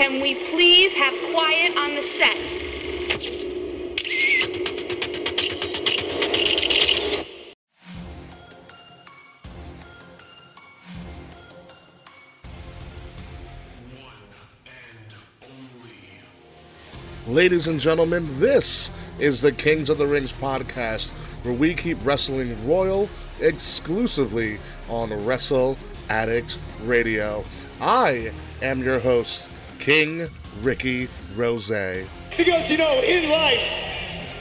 Can we please have quiet on the set? Ladies and gentlemen, this is the Kings of the Rings podcast, where we keep wrestling royal exclusively on Wrestle Addict Radio. I am your host, King Ricky Rose. Because, you know, in life,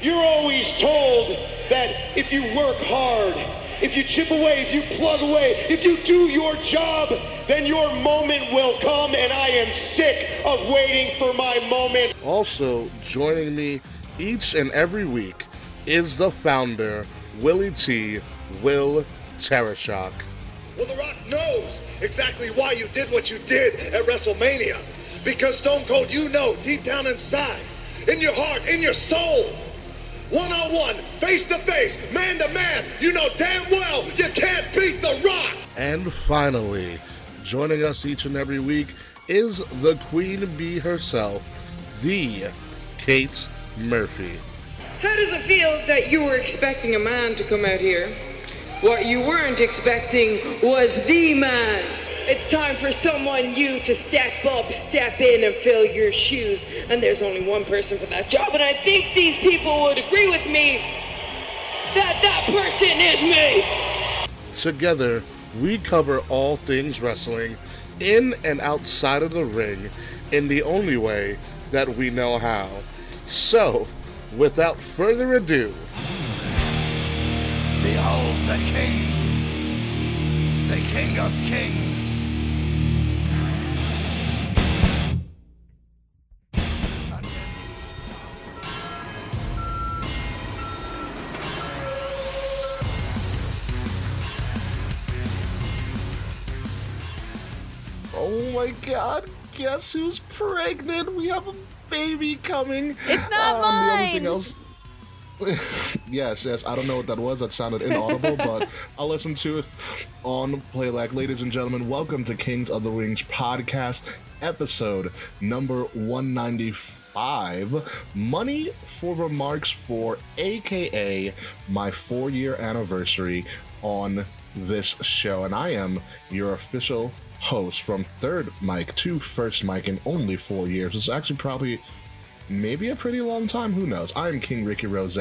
you're always told that if you work hard, if you chip away, if you plug away, if you do your job, then your moment will come. And I am sick of waiting for my moment. Also, joining me each and every week is the founder, Willie T. Will Terashok. Well, The Rock knows exactly why you did what you did at WrestleMania. Because Stone Cold, you know deep down inside, in your heart, in your soul, one on one, face to face, man to man, you know damn well you can't beat The Rock. And finally, joining us each and every week is the Queen Bee herself, the Kate Murphy. How does it feel that you were expecting a man to come out here? What you weren't expecting was the man. It's time for someone you to step up, step in, and fill your shoes. And there's only one person for that job, and I think these people would agree with me that that person is me. Together, we cover all things wrestling in and outside of the ring in the only way that we know how. So, without further ado, Behold the King, the King of Kings. My god, guess who's pregnant? We have a baby coming. It's not Um, The only mine. thing else. yes, yes. I don't know what that was. That sounded inaudible, but I'll listen to it on playback. Ladies and gentlemen, welcome to Kings of the Rings podcast, episode number 195. Money for remarks for AKA my four year anniversary on this show. And I am your official host from third mic to first mic in only four years. It's actually probably maybe a pretty long time. Who knows? I'm King Ricky Rose,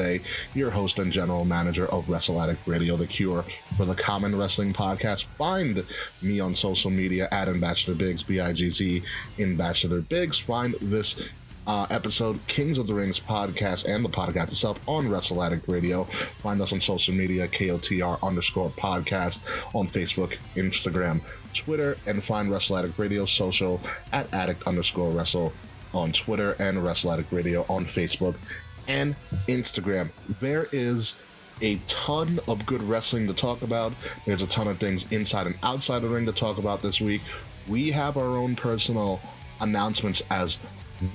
your host and general manager of Wrestle Addict Radio, the cure for the common wrestling podcast. Find me on social media at Ambassador Biggs, B I G Z, Ambassador Biggs. Find this. Uh, episode Kings of the Rings podcast and the podcast itself on Wrestle Addict Radio. Find us on social media, KOTR underscore podcast on Facebook, Instagram, Twitter, and find Wrestle Addict Radio social at addict underscore wrestle on Twitter and Wrestle Addict Radio on Facebook and Instagram. There is a ton of good wrestling to talk about. There's a ton of things inside and outside the ring to talk about this week. We have our own personal announcements as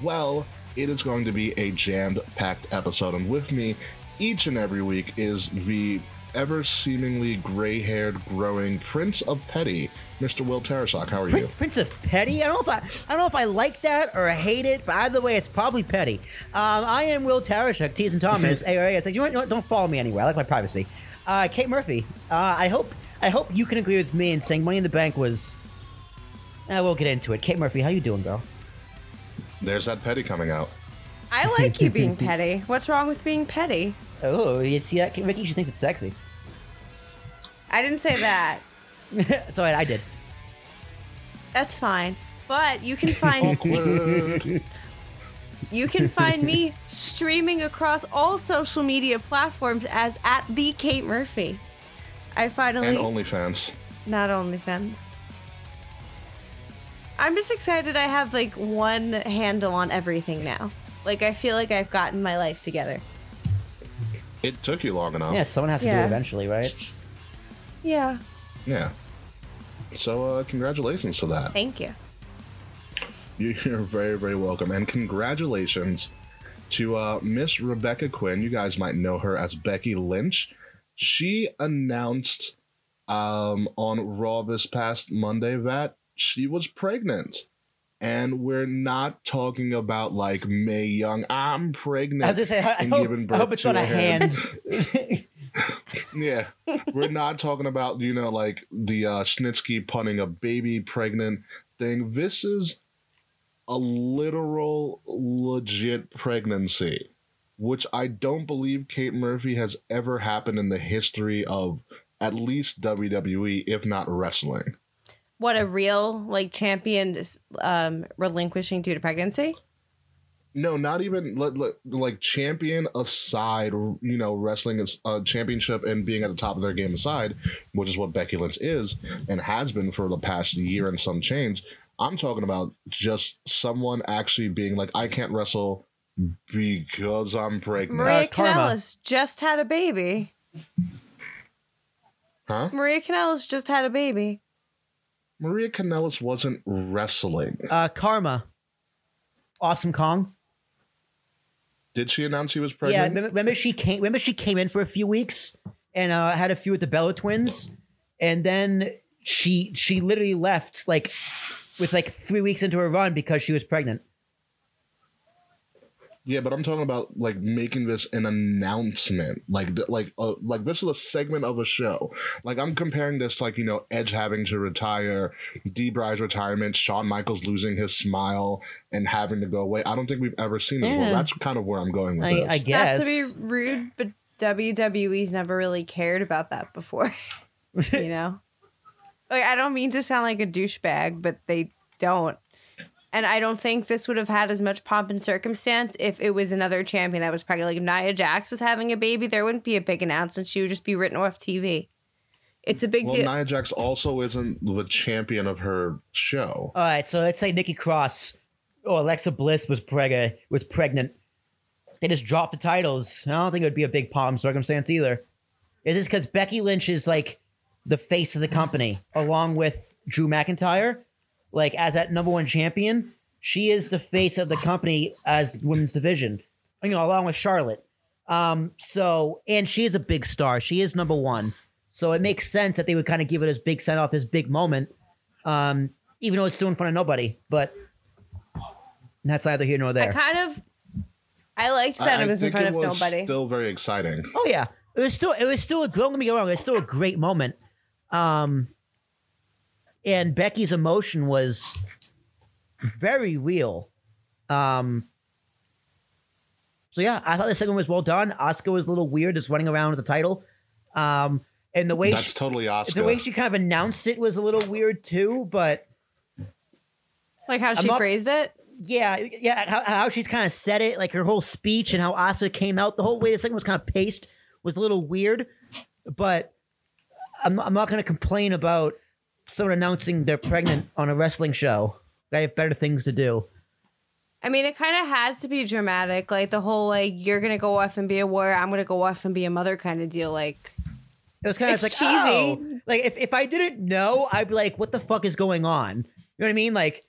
well. It is going to be a jammed packed episode, and with me each and every week is the ever seemingly gray haired, growing Prince of Petty, Mr. Will Tarasok. How are you? Prince of Petty. I don't know if I, I don't know if I like that or I hate it, but either way, it's probably petty. Um, I am Will Tarashuk, T's and Thomas. ARAS. You know what? You know what? Don't follow me anywhere. I like my privacy. Uh, Kate Murphy. Uh, I hope I hope you can agree with me in saying Money in the Bank was. I will get into it. Kate Murphy, how you doing, girl? There's that Petty coming out. I like you being petty. What's wrong with being petty? Oh, you see that, Ricky? She thinks it's sexy. I didn't say that. That's all right. I did. That's fine. But you can find you can find me streaming across all social media platforms as at the Kate Murphy. I finally And OnlyFans. not OnlyFans. I'm just excited I have like one handle on everything now. Like I feel like I've gotten my life together. It took you long enough. Yeah, someone has to do Yeah. it eventually, right? Yeah. Yeah. So, uh, congratulations to that. Thank you. You're very, very welcome. And congratulations to uh, Miss Rebecca Quinn. You guys might know her as Becky Lynch. She announced um, on Raw this past Monday that she was pregnant. And we're not talking about like Mae Young. I'm pregnant. I was gonna say, I, I and hope, I hope it's on a hand. hand. Yeah, we're not talking about you know like the uh, Snitsky punning a baby pregnant thing. This is a literal, legit pregnancy, which I don't believe Kate Murphy has ever happened in the history of at least WWE, if not wrestling. What a real like champion um, relinquishing due to pregnancy. No, not even like, like, like champion aside, you know, wrestling is a championship and being at the top of their game aside, which is what Becky Lynch is and has been for the past year and some change. I'm talking about just someone actually being like, I can't wrestle because I'm pregnant. Maria Uh, Karma. Just had a baby. Huh? Maria Kanellis just had a baby. Maria Kanellis wasn't wrestling. uh, Karma. Awesome Kong. Did she announce she was Yeah, pregnant? remember, remember she came. Remember she came in for a few weeks and uh, had a few with the Bella twins, and then she she literally left like with like three weeks into her run because she was pregnant. Yeah, but I'm talking about like making this an announcement, like th- like uh, like this is a segment of a show. Like I'm comparing this like you know Edge having to retire, D. Bry's retirement, Shawn Michaels losing his smile and having to go away. I don't think we've ever seen this before. Yeah. That's kind of where I'm going with I, this. I guess. Not to be rude, but WWE's never really cared about that before. you know? Like I don't mean to sound like a douchebag, but they don't. And I don't think this would have had as much pomp and circumstance if it was another champion that was pregnant. Like if Nia Jax was having a baby, there wouldn't be a big announcement. She would just be written off TV. It's a big well, deal. Nia Jax also isn't the champion of her show. All right, so let's say Nikki Cross or Alexa Bliss was preg- was pregnant. They just dropped the titles. I don't think it would be a big palm circumstance either. Is this because Becky Lynch is like the face of the company, along with Drew McIntyre. Like as that number one champion, she is the face of the company as the women's division. You know, along with Charlotte. Um, so and she is a big star. She is number one. So it makes sense that they would kind of give it this big send off, this big moment. Um, even though it's still in front of nobody, but that's neither here nor I there. kind of I liked that I, it was in front it of was nobody. Still very exciting. Oh yeah, it was still it was still a don't get me wrong, it was still a great moment. Um, and Becky's emotion was very real. Um, so yeah, I thought the segment was well done. Asuka was a little weird, just running around with the title. Um, and the way That's she, totally Asuka. the way she kind of announced it was a little weird too, but like how she not- phrased it. yeah, yeah, how, how she's kind of said it, like her whole speech and how Asa came out, the whole way the segment was kind of paced was a little weird. But I'm, I'm not going to complain about someone announcing they're pregnant on a wrestling show. They have better things to do. I mean, it kind of has to be dramatic, like the whole like you're gonna go off and be a warrior, I'm gonna go off and be a mother kind of deal. Like, It was kind of like cheesy. oh. Like if, if I didn't know, I'd be like, "What the fuck is going on?" You know what I mean? Like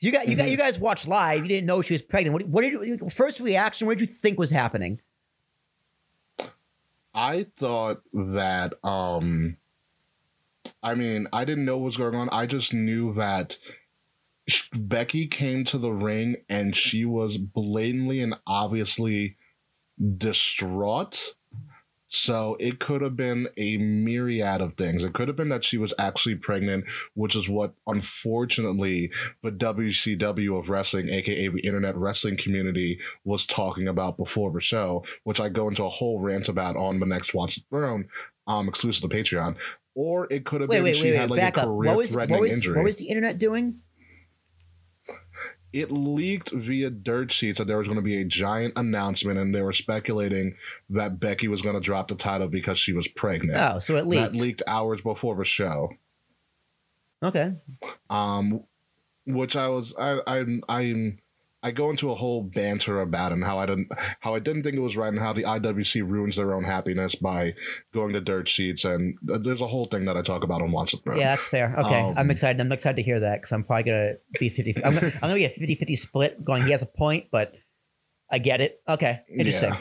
you got you got you guys watched live. You didn't know she was pregnant. What, what did you, first reaction? What did you think was happening? I thought that um I mean, I didn't know what was going on. I just knew that Becky came to the ring and she was blatantly and obviously distraught. So it could have been a myriad of things. It could have been that she was actually pregnant, which is what unfortunately the WCW of wrestling, aka the internet wrestling community, was talking about before the show, which I go into a whole rant about on the next Watch the Throne, um, exclusive to Patreon. Or it could have Wait, been wait, she wait, had like Back a up. career What was threatening what was injury. what was the internet doing? it leaked via dirt sheets that there was going to be a giant announcement, and they were speculating that Becky was going to drop the title because she was pregnant. Oh, so it That leaked. leaked hours before the show. Okay. Um, which I was I I I I go into a whole banter about him how I didn't how I didn't think it was right and how the IWC ruins their own happiness by going to dirt sheets and there's a whole thing that I talk about on Watch the Throne. Yeah, that's fair. Okay, Um, I'm excited. I'm excited to hear that because I'm probably gonna be 50. I'm gonna, I'm gonna be a 50 50 split. Going, he has a point, but I get it. Okay, interesting. Yeah.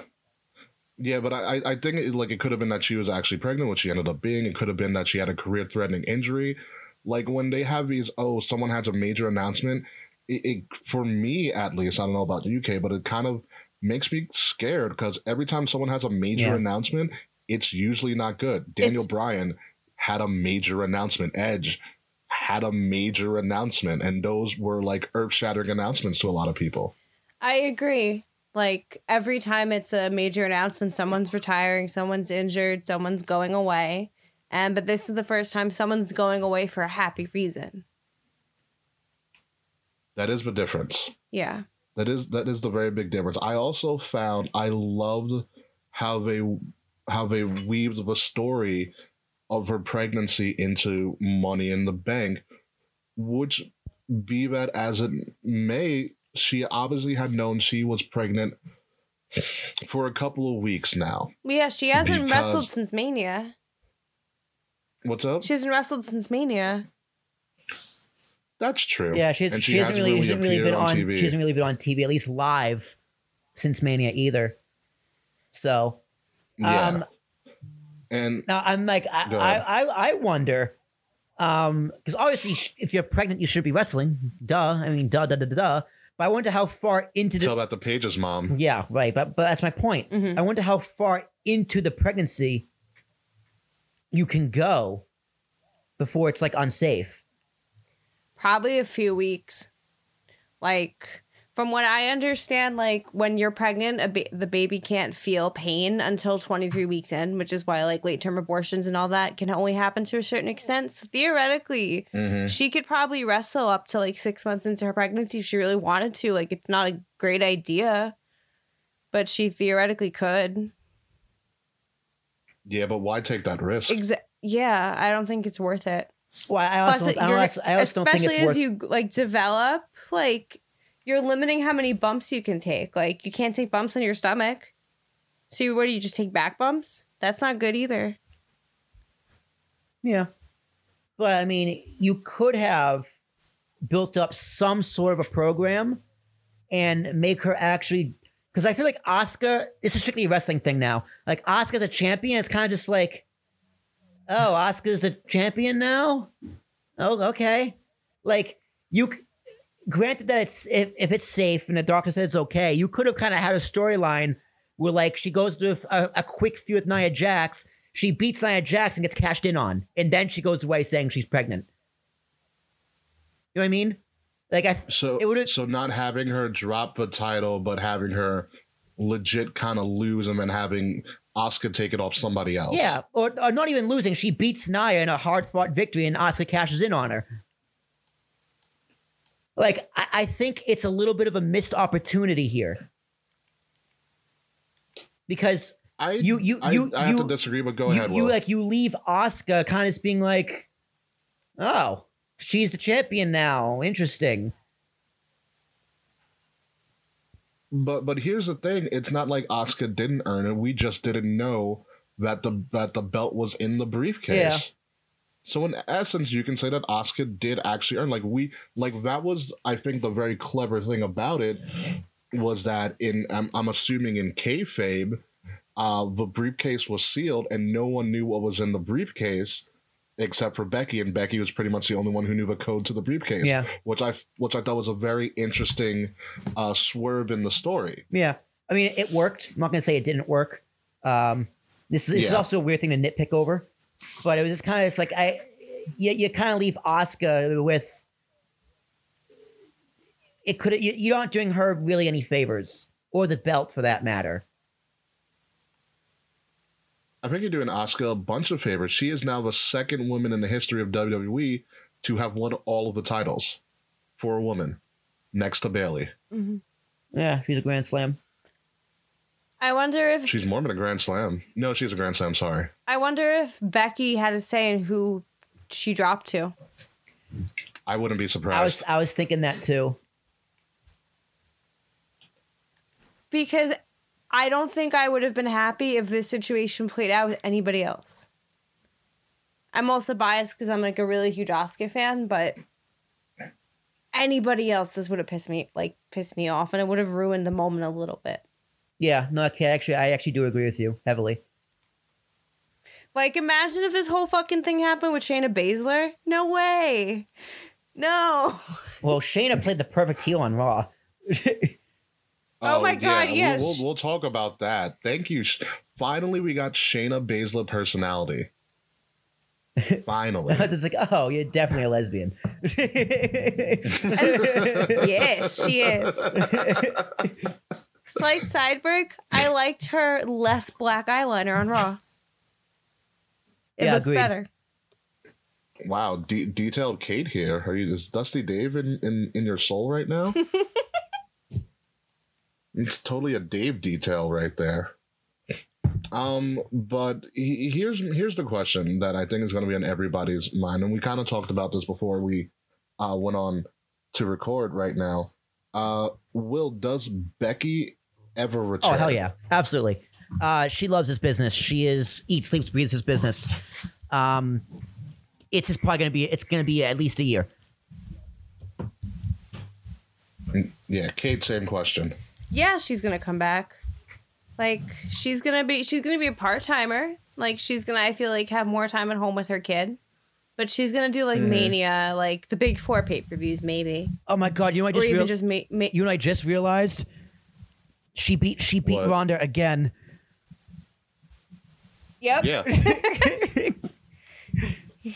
Yeah, but I, I- think it, like it could have been that she was actually pregnant, which she ended up being. It could have been that she had a career-threatening injury. Like when they have these, oh, someone has a major announcement. It, it for me at least, I don't know about the UK, but it kind of makes me scared because every time someone has a major Yeah. announcement, it's usually not good. Daniel It's- Bryan had a major announcement. Edge had a major announcement, and those were like earth shattering announcements to a lot of people. I agree. Like every time it's a major announcement, someone's retiring, someone's injured, someone's going away. And but this is the first time someone's going away for a happy reason. That is the difference. Yeah. That is that is the very big difference. I also found I loved how they how they weaved the story of her pregnancy into Money in the Bank, which be that as it may, she obviously had known she was pregnant for a couple of weeks now. Yeah, she hasn't wrestled since Mania. What's up? She hasn't wrestled since Mania. That's true. Yeah, she, has, And she, hasn't really, she hasn't really been on. TV. She hasn't really been on TV, at least live, since Mania either. So, yeah. um, and now I'm like, I, I. I, I wonder, um, because obviously, if you're pregnant, you should be wrestling. Duh. I mean, duh, duh, duh, duh, duh. But I wonder how far into the tell about the pages, mom. Yeah, right. But but that's my point. I wonder how far into the pregnancy you can go before it's like unsafe. Probably a few weeks. Like from what I understand, like when you're pregnant, a ba- the baby can't feel pain until 23 weeks in, which is why like late term abortions and all that can only happen to a certain extent. So theoretically, mm-hmm. she could probably wrestle up to like six months into her pregnancy if she really wanted to. Like it's not a great idea, but she theoretically could. Yeah, but why take that risk? Exa- yeah, I don't think it's worth it. Well, I also, don't, I also, I also don't think especially as worth. you like develop, like you're limiting how many bumps you can take. Like you can't take bumps on your stomach. So you- what do you just take back bumps? That's not good either. yeah, but I mean, you could have built up some sort of a program and make her actually. Because I feel like Asuka, this is strictly a wrestling thing now. Like Asuka's a champion, it's kind of just like, oh, Asuka's a champion now. Oh, okay. Like you, granted that it's if, if it's safe and the doctor says it's okay, you could have kind of had a storyline where like she goes to a, a quick feud with Nia Jax, she beats Nia Jax and gets cashed in on, and then she goes away saying she's pregnant. You know what I mean? Like I, So it would so not having her drop a title, but having her legit kind of lose them and having Asuka take it off somebody else. Yeah, or, or not even losing. She beats Nia in a hard fought victory, and Asuka cashes in on her. Like, I, I think it's a little bit of a missed opportunity here. Because I You- you- I, you- I have you- to disagree, but go you, ahead. you Will. like you leave Asuka kind of being like, oh, she's the champion now. Interesting. But but here's the thing: it's not like Asuka didn't earn it. We just didn't know that the that the belt was in the briefcase. Yeah. So in essence, you can say that Asuka did actually earn. Like we like that was I think the very clever thing about it was that in I'm, I'm assuming in kayfabe, uh, the briefcase was sealed and no one knew what was in the briefcase except for Becky, and Becky was pretty much the only one who knew the code to the briefcase. Yeah. which I which I thought was a very interesting uh, swerve in the story. Yeah. I mean, it worked. I'm not going to say it didn't work. Um, this, is this is also a weird thing to nitpick over, but it was just kind of like I, you, you kind of leave Asuka with. It could you, you aren't doing her really any favors or the belt for that matter. I think you're doing Asuka a bunch of favors. She is now the second woman in the history of WWE to have won all of the titles for a woman, next to Bayley. Mm-hmm. Yeah, she's a grand slam. I wonder if She's more than a Grand Slam. No, she's a Grand Slam. Sorry. I wonder if Becky had a say in who she dropped to. I wouldn't be surprised. I was surprised. I was thinking that too. Because I don't think I would have been happy if this situation played out with anybody else. I'm also biased because I'm like a really huge Asuka fan, but anybody else, this would have pissed me like pissed me off, and it would have ruined the moment a little bit. Yeah, no, okay, actually, I actually do agree with you heavily. Like, imagine if this whole fucking thing happened with Shayna Baszler. No way. No. Well, Shayna played the perfect heel on Raw. Oh, oh my God, we'll- yes. We'll, we'll, talk about that. Thank you. Finally, we got Shayna Baszler personality. Finally. I was just like, oh, you're definitely a lesbian. yes, she is. Slight sideburg. I liked her less black eyeliner on Raw. It Yeah, looks agreed. better. Wow, de- detailed Kate here. Are you is Dusty Dave in, in, in your soul right now? it's totally a Dave detail right there. Um, but he, here's here's the question that I think is going to be on everybody's mind, and we kind of talked about this before we uh, went on to record right now. Uh, Will does Becky ever return? Oh hell yeah, absolutely. Uh, she loves this business. She is eats, sleeps, breathes this business. Um, it's just probably gonna be. It's gonna be at least a year. Yeah, Kate, same question. Yeah, she's gonna come back. Like she's gonna be she's gonna be a part timer. Like she's gonna I feel like have more time at home with her kid. But she's gonna do like mm-hmm. Mania, like the big four pay per views, maybe, Oh my god, you know what I or just even real- just ma- ma- you know I just realized? She beat she beat What? Ronda again. Yep. Yeah.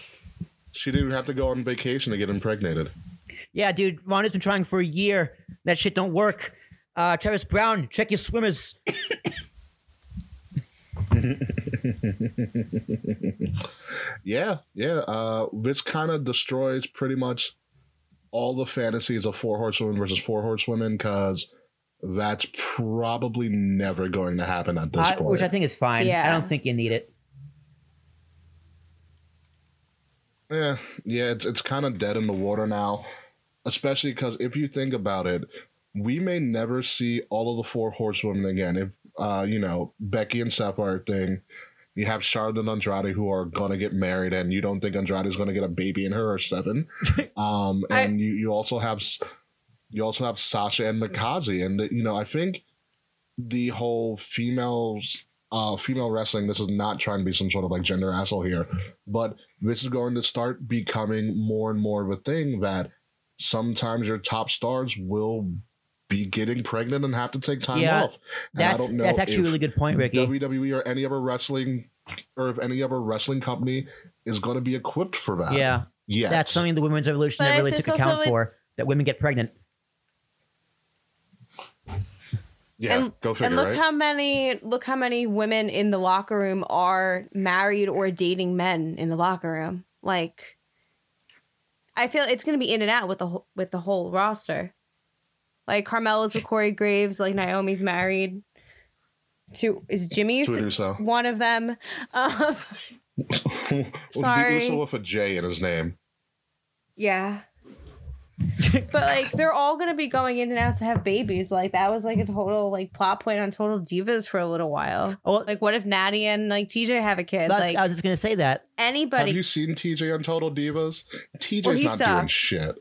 she didn't have to go on vacation to get impregnated. Yeah, dude, Ronda's been trying for a year. That shit don't work. Uh, Travis Browne, check your swimmers. Yeah, yeah. Uh, this kind of destroys pretty much all the fantasies of four horsewomen versus four horsewomen because that's probably never going to happen at this I- point. which I think is fine. Yeah. I don't think you need it. Yeah, yeah, it's it's kind of dead in the water now, especially because if you think about it, we may never see all of the four horsewomen again. If uh, you know Becky and a thing, you have Charlotte and Andrade who are gonna get married, and you don't think Andrade is gonna get a baby in her or seven. Um, I- and you you also have you also have Sasha and Mikaze, and you know I think the whole females uh female wrestling this is not trying to be some sort of like gender asshole here but this is going to start becoming more and more of a thing that sometimes your top stars will be getting pregnant and have to take time Yeah, off And I That's don't know that's actually a really good point, Ricky. WWE or any other wrestling or if any other wrestling company is going to be equipped for that yeah, yeah that's something the women's revolution But never really took account would- for. That women get pregnant. yeah and, go figure and look right how many look how many women in the locker room are married or dating men in the locker room. Like I feel it's going to be in and out with the with the whole roster. Like Carmella's with Corey Graves, like Naomi's married to is Jimmy's To one of them. Um, Well, sorry. the Uso with a J in his name yeah. but like they're all gonna be going in and out to have babies. Like that was like a total like plot point on Total Divas for a little while. Oh, Like what if Natty and like TJ have a kid? like I was just gonna say that. Anybody? Have you seen TJ on Total Divas TJ's Well, he not doing shit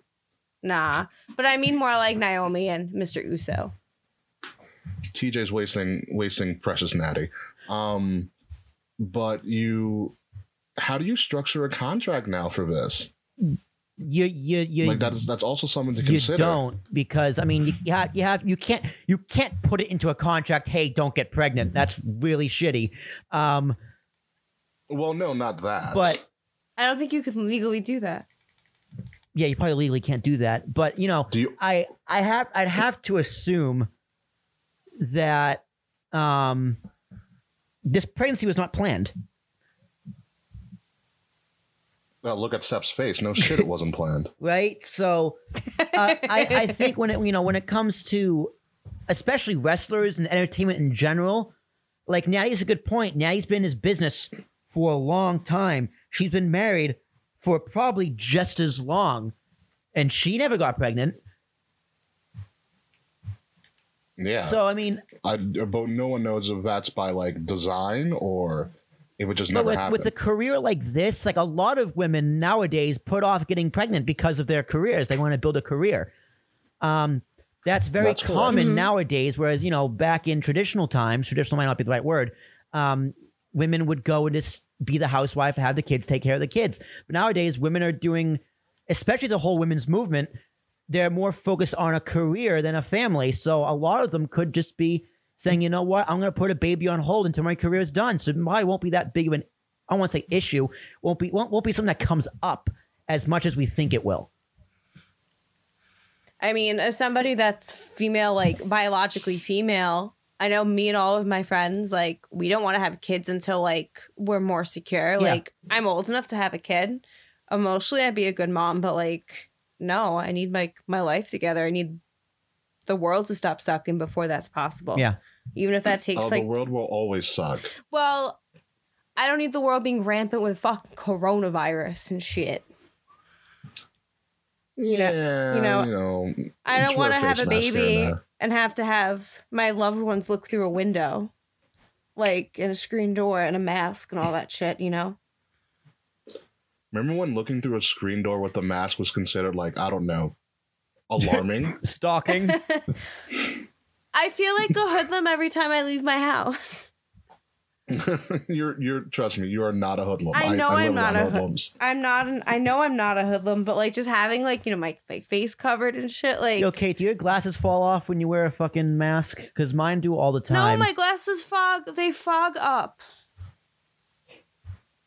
Nah. But I mean more like Naomi and Mr. Uso. TJ's wasting wasting precious natty. Um, but you, how do you structure a contract now for this? You you you Like that is that's also something to you consider. don't because I mean you, you have you have you can't you can't put it into a contract. Hey, don't get pregnant. That's really shitty. Um, Well, no, not that. but I don't think you can legally do that. Yeah, you probably legally can't do that. But you know, Do you- I I have I'd have to assume that um this pregnancy was not planned. Well, look at Seth's face. No shit, it wasn't planned. right? So uh, I, I think when it you know when it comes to especially wrestlers and entertainment in general, like Natty's a good point. Natty's been in his business for a long time. She's been married for probably just as long, and she never got pregnant. Yeah. So I mean, I, but no one knows if that's by like design or it would just but never with, happen. with a career like this, like a lot of women nowadays put off getting pregnant because of their careers. They want to build a career. Um, that's very That's correct. common nowadays. Whereas you know, back in traditional times, traditional might not be the right word. Um, women would go and just be the housewife, have the kids, take care of the kids. But nowadays, women are doing, especially the whole women's movement, they're more focused on a career than a family. So a lot of them could just be saying, you know what, I'm going to put a baby on hold until my career is done. So why won't be that big of an, I to say issue, won't be won't, won't be something that comes up as much as we think it will. I mean, as somebody that's female, like biologically female, I know me and all of my friends, like, we don't want to have kids until like we're more secure. Like, I'm old enough to have a kid. Emotionally, I'd be a good mom, but like, no, I need my my life together. I need the world to stop sucking before that's possible. Yeah. Even if that takes Oh, like the world will always suck. well, I don't need the world being rampant with fucking coronavirus and shit. Yeah, you know, you know I don't want to have a mask here and baby and have to have my loved ones look through a window, like in a screen door and a mask and all that shit. You know? Remember when looking through a screen door with the mask was considered like I don't know, alarming? Stalking. I feel like a hoodlum every time I leave my house. you're you're trust me, you are not a hoodlum. I know I, I'm live not a hood- hoodlums. I'm not. An, I know I'm not a hoodlum, but like just having like you know my like face covered and shit. Like Yo, Kate, do your glasses fall off when you wear a fucking mask? Because mine do all the time. no, my glasses fog. They fog up.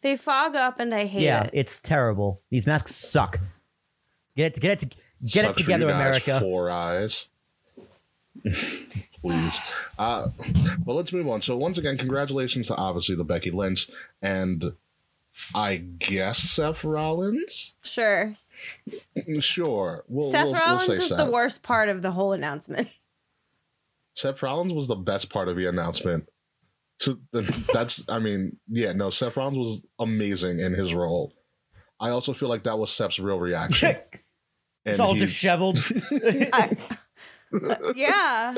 They fog up, and I hate yeah, it. Yeah, it's terrible. These masks suck. Get it, get it, get it Sucks for together, America. Four eyes. Please. Uh, well, let's move on. So, once again, congratulations to obviously the Becky Lynch and I guess Seth Rollins. Sure. Sure, we'll, Seth we'll, Rollins we'll say is Seth. the worst part of the whole announcement. Seth Rollins was the best part of the announcement. So that's, I mean, yeah, no, Seth Rollins was amazing in his role. I also feel like that was Seth's real reaction. it's And all disheveled. I- yeah,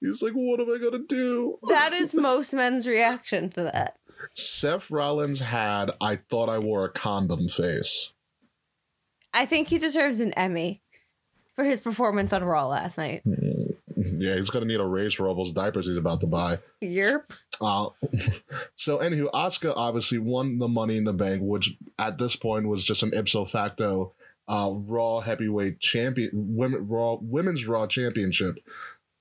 He's like, what am I gonna do? that is most men's reaction to that. Seth Rollins had I thought I wore a condom face. I think he deserves an Emmy for his performance on Raw last night. Yeah, he's gonna need a raise for all those diapers he's about to buy. Yep. Uh, so anywho, Asuka obviously won the Money in the Bank, which at this point was just an ipso facto uh, Raw Heavyweight Champion, women Raw Women's Raw Championship,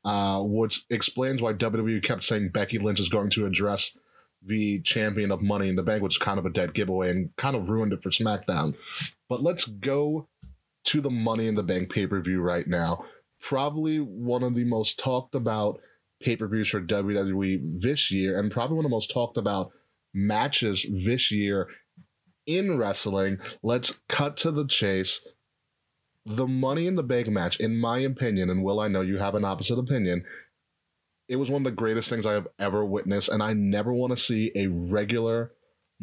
uh, which explains why WWE kept saying Becky Lynch is going to address the champion of Money in the Bank, which is kind of a dead giveaway and kind of ruined it for SmackDown. But let's go to the Money in the Bank pay per view right now. Probably one of the most talked about pay per views for WWE this year, and probably one of the most talked about matches this year in wrestling. Let's cut to the chase. The Money in the Bank match, in my opinion, and Will, I know you have an opposite opinion, it was one of the greatest things I have ever witnessed, and I never want to see a regular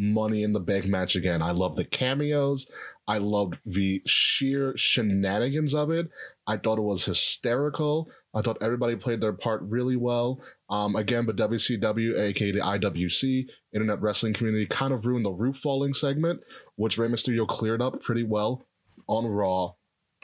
Money in the Bank match again. I love the cameos. I loved the sheer shenanigans of it. I thought it was hysterical. I thought everybody played their part really well. Um, again, but WCW, aka the IWC, Internet Wrestling Community, kind of ruined the roof falling segment, which Rey Mysterio cleared up pretty well on Raw.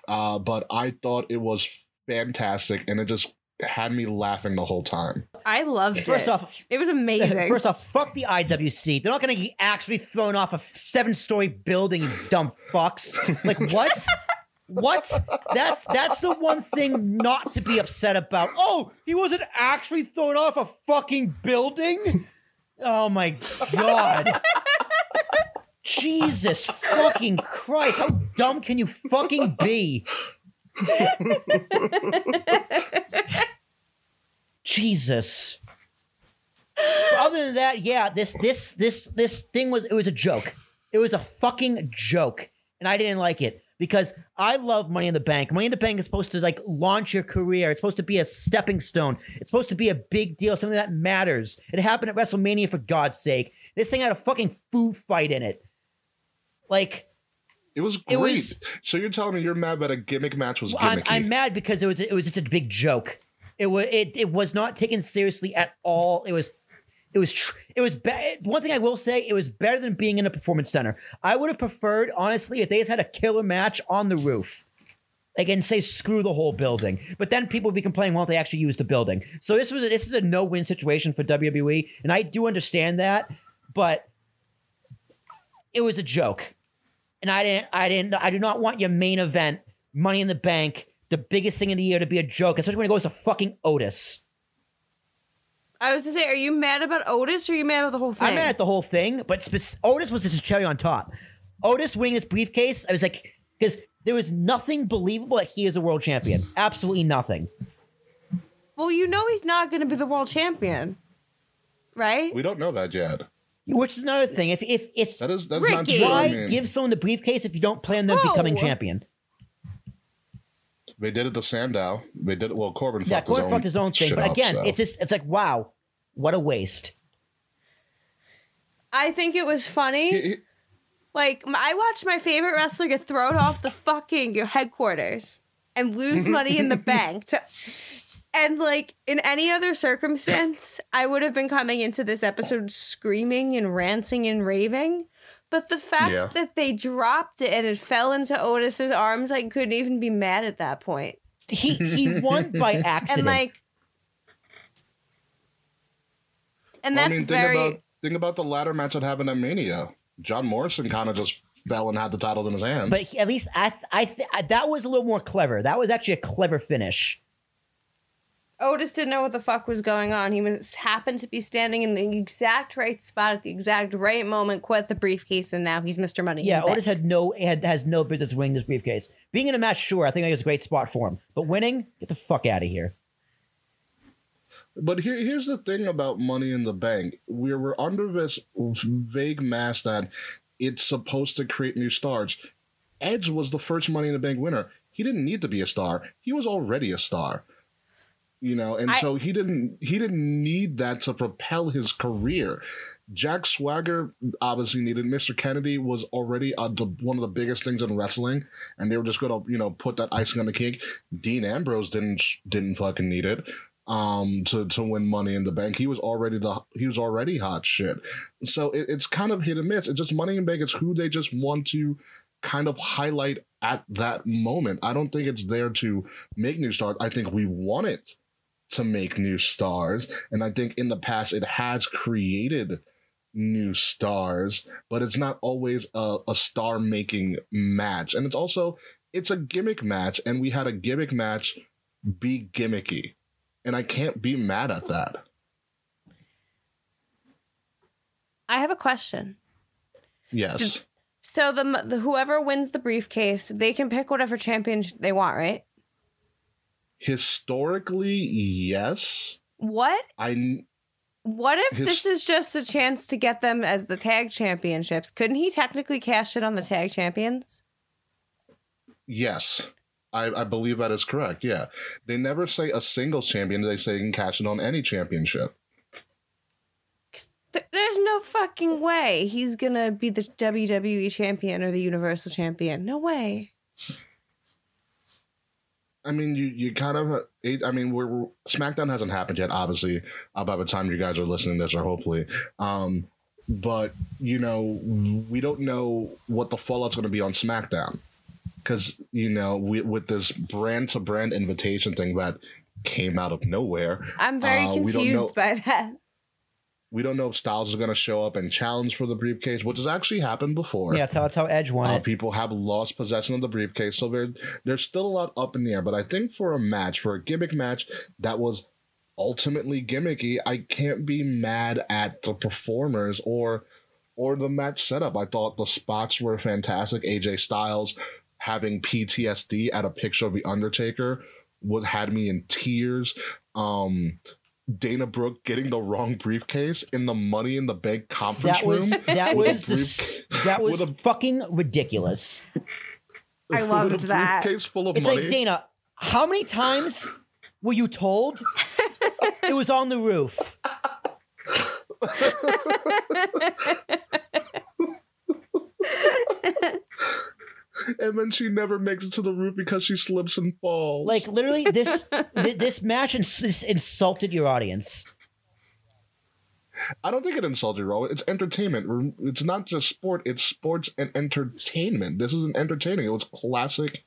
Uh, but I thought it was fantastic, and it just had me laughing the whole time. I loved First it. off, it was amazing. First off, fuck the IWC. They're not going to get actually thrown off a seven-story building, you dumb fucks. Like what? what? That's that's the one thing not to be upset about. Oh, he wasn't actually thrown off a fucking building. Oh my god. Jesus fucking Christ! How dumb can you fucking be? Jesus. Other than that, yeah, this this this this thing was it was a joke. It was a fucking joke, and I didn't like it because I love Money in the Bank. Money in the Bank is supposed to like launch your career. It's supposed to be a stepping stone. It's supposed to be a big deal, something that matters. It happened at WrestleMania for God's sake. This thing had a fucking food fight in it. Like It was great. It was- so you're telling me you're mad that a gimmick match was I'm. I'm mad because it was it was just a big joke. It was it it was not taken seriously at all. It was it was tr- it was bad. One thing I will say, it was better than being in a performance center. I would have preferred, honestly, if they just had a killer match on the roof. Like and say screw the whole building, but then people would be complaining. Well, they actually used the building, so this was a, this is a no win situation for WWE, and I do understand that, but it was a joke, and I didn't, I didn't, I do not want your main event, Money in the Bank, the biggest thing in the year, to be a joke, especially when it goes to fucking Otis. I was to say, are you mad about Otis or are you mad about the whole thing? I'm mad at the whole thing, but spec- Otis was just a cherry on top. Otis winning his briefcase, I was like, because there was nothing believable that he is a world champion. Absolutely nothing. well, you know he's not going to be the world champion, right? We don't know that yet. Which is another thing. If if it's That is that's not Ricky. true. why I mean, give someone the briefcase if you don't plan them Oh. becoming champion? they did it to Sandow. They did it. Well, Corbin. Yeah, fucked Corbin fucked his own thing, shit but up, again, so. it's just it's like wow, what a waste. I think it was funny. He- he- Like I watched my favorite wrestler get thrown off the fucking headquarters and lose money in the bank. To, and like in any other circumstance, I would have been coming into this episode screaming and ranting and raving. But the fact Yeah. that they dropped it and it fell into Otis's arms, I couldn't even be mad at that point. He he won by accident. And accident. like, and Well, that's I mean, think very. about think about the ladder match that happened at Mania. John Morrison kind of just fell and had the title in his hands. but he- at least I th- I th- I- that was a little more clever. That was actually a clever finish. Otis didn't know what the fuck was going on. He was happened to be standing in the exact right spot at the exact right moment, quit the briefcase, and now he's Mr. Money. Yeah, the Otis Bank. had no had has no business winning this briefcase. Being in a match, sure, I think that was a great spot for him. But winning, get the fuck out of here. But here, here's the thing about Money in the Bank. We were under this vague mask that it's supposed to create new stars. Edge was the first Money in the Bank winner. He didn't need to be a star. He was already a star. You know, and I- so he didn't he didn't need that to propel his career. Jack Swagger obviously needed. Mr. Kennedy was already uh, the, one of the biggest things in wrestling, and they were just going to you know put that icing on the cake. Dean Ambrose didn't didn't fucking need it um to to win money in the bank. He was already the he was already hot shit. So it, it's kind of hit and miss. It's just money in bank it's who they just want to kind of highlight at that moment. I don't think it's there to make new stars. I think we want it to make new stars. And i think in the past it has created new stars but it's not always a, a star making match. And it's also it's a gimmick match. And we had a gimmick match be gimmicky and I can't be mad at that. I have a question. Yes. So the, the whoever wins the briefcase, they can pick whatever champion they want, right? Historically, yes. What? I What if His- this is just a chance to get them as the tag championships? Couldn't he technically cash it on the tag champions? yes. I, I believe that is correct. Yeah. They never say a singles champion, they say you can cash in on any championship. Th- There's no fucking way he's gonna be the WWE champion or the Universal champion. No way. I mean, you you kind of. I mean, we're, we're SmackDown hasn't happened yet, obviously. Uh, by the time you guys are listening to this, or hopefully, um, but you know, we don't know what the fallout's going to be on SmackDown because you know, we, with this brand to brand invitation thing that came out of nowhere, I'm very uh, we don't know- confused by that. We don't know if Styles is going to show up and challenge for the briefcase, which has actually happened before. Yeah, that's how that's how Edge won Uh, it. people have lost possession of the briefcase, so there, there's still a lot up in the air. But I think for a match, for a gimmick match that was ultimately gimmicky, I can't be mad at the performers or or the match setup. I thought the spots were fantastic. AJ Styles having PTSD at a picture of the Undertaker would had me in tears. Um, Dana Brooke getting the wrong briefcase in the Money in the Bank conference That was room. that was the s- that was with a- fucking ridiculous. I with loved a that. briefcase full of It's money. like Dana, how many times were you told it was on the roof? and then she never makes it to the roof because she slips and falls. Like literally, this th- this match ins- insulted your audience. I don't think it insulted Raw. It's entertainment. It's not just sport. It's sports and entertainment. This isn't entertaining. It was classic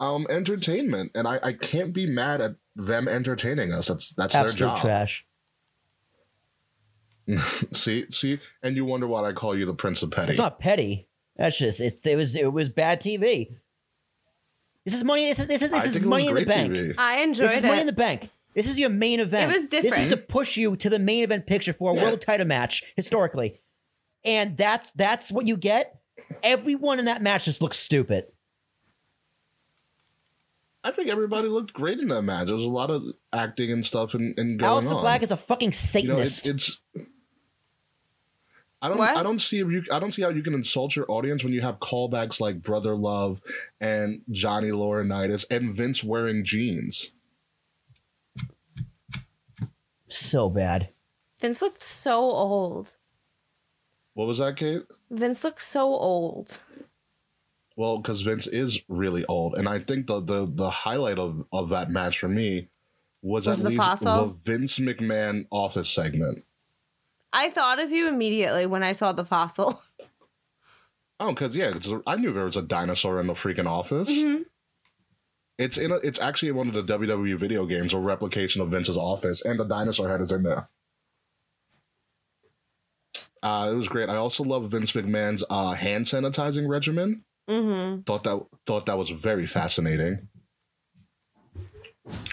um entertainment, and I, I can't be mad at them entertaining us. That's that's Absolute their job. trash. see, see, and you wonder why I call you the Prince of Petty. It's not petty. That's just it's it was it was bad TV. This is money. This is this is I this is think it was money in the bank. TV. I enjoyed This is it. money in the bank. This is your main event. It was different. This is to push you to the main event picture for a Yeah. world title match historically, and that's that's what you get. Everyone in that match just looks stupid. I think everybody looked great in that match. There was a lot of acting and stuff and, and going Aleister on. Black is a fucking you know, it, Satanist. it's. I don't. What? I don't see if you. I don't see how you can insult your audience when you have callbacks like Brother Love and Johnny Laurinaitis and Vince wearing jeans. so bad. Vince looked so old. What was that, Kate? Vince looked so old. Well, because Vince is really old, and I think the the the highlight of of that match for me was, Was at the least fossil? the Vince McMahon office segment. I thought of you immediately when I saw the fossil. Oh, because yeah, I knew there was a dinosaur in the freaking office. Mm-hmm. It's in. A, it's actually in one of the WWE video games, a replication of Vince's office, and the dinosaur head is in there. Uh, it was great. I also love Vince McMahon's uh, hand sanitizing regimen. Mm-hmm. Thought that thought that was very fascinating.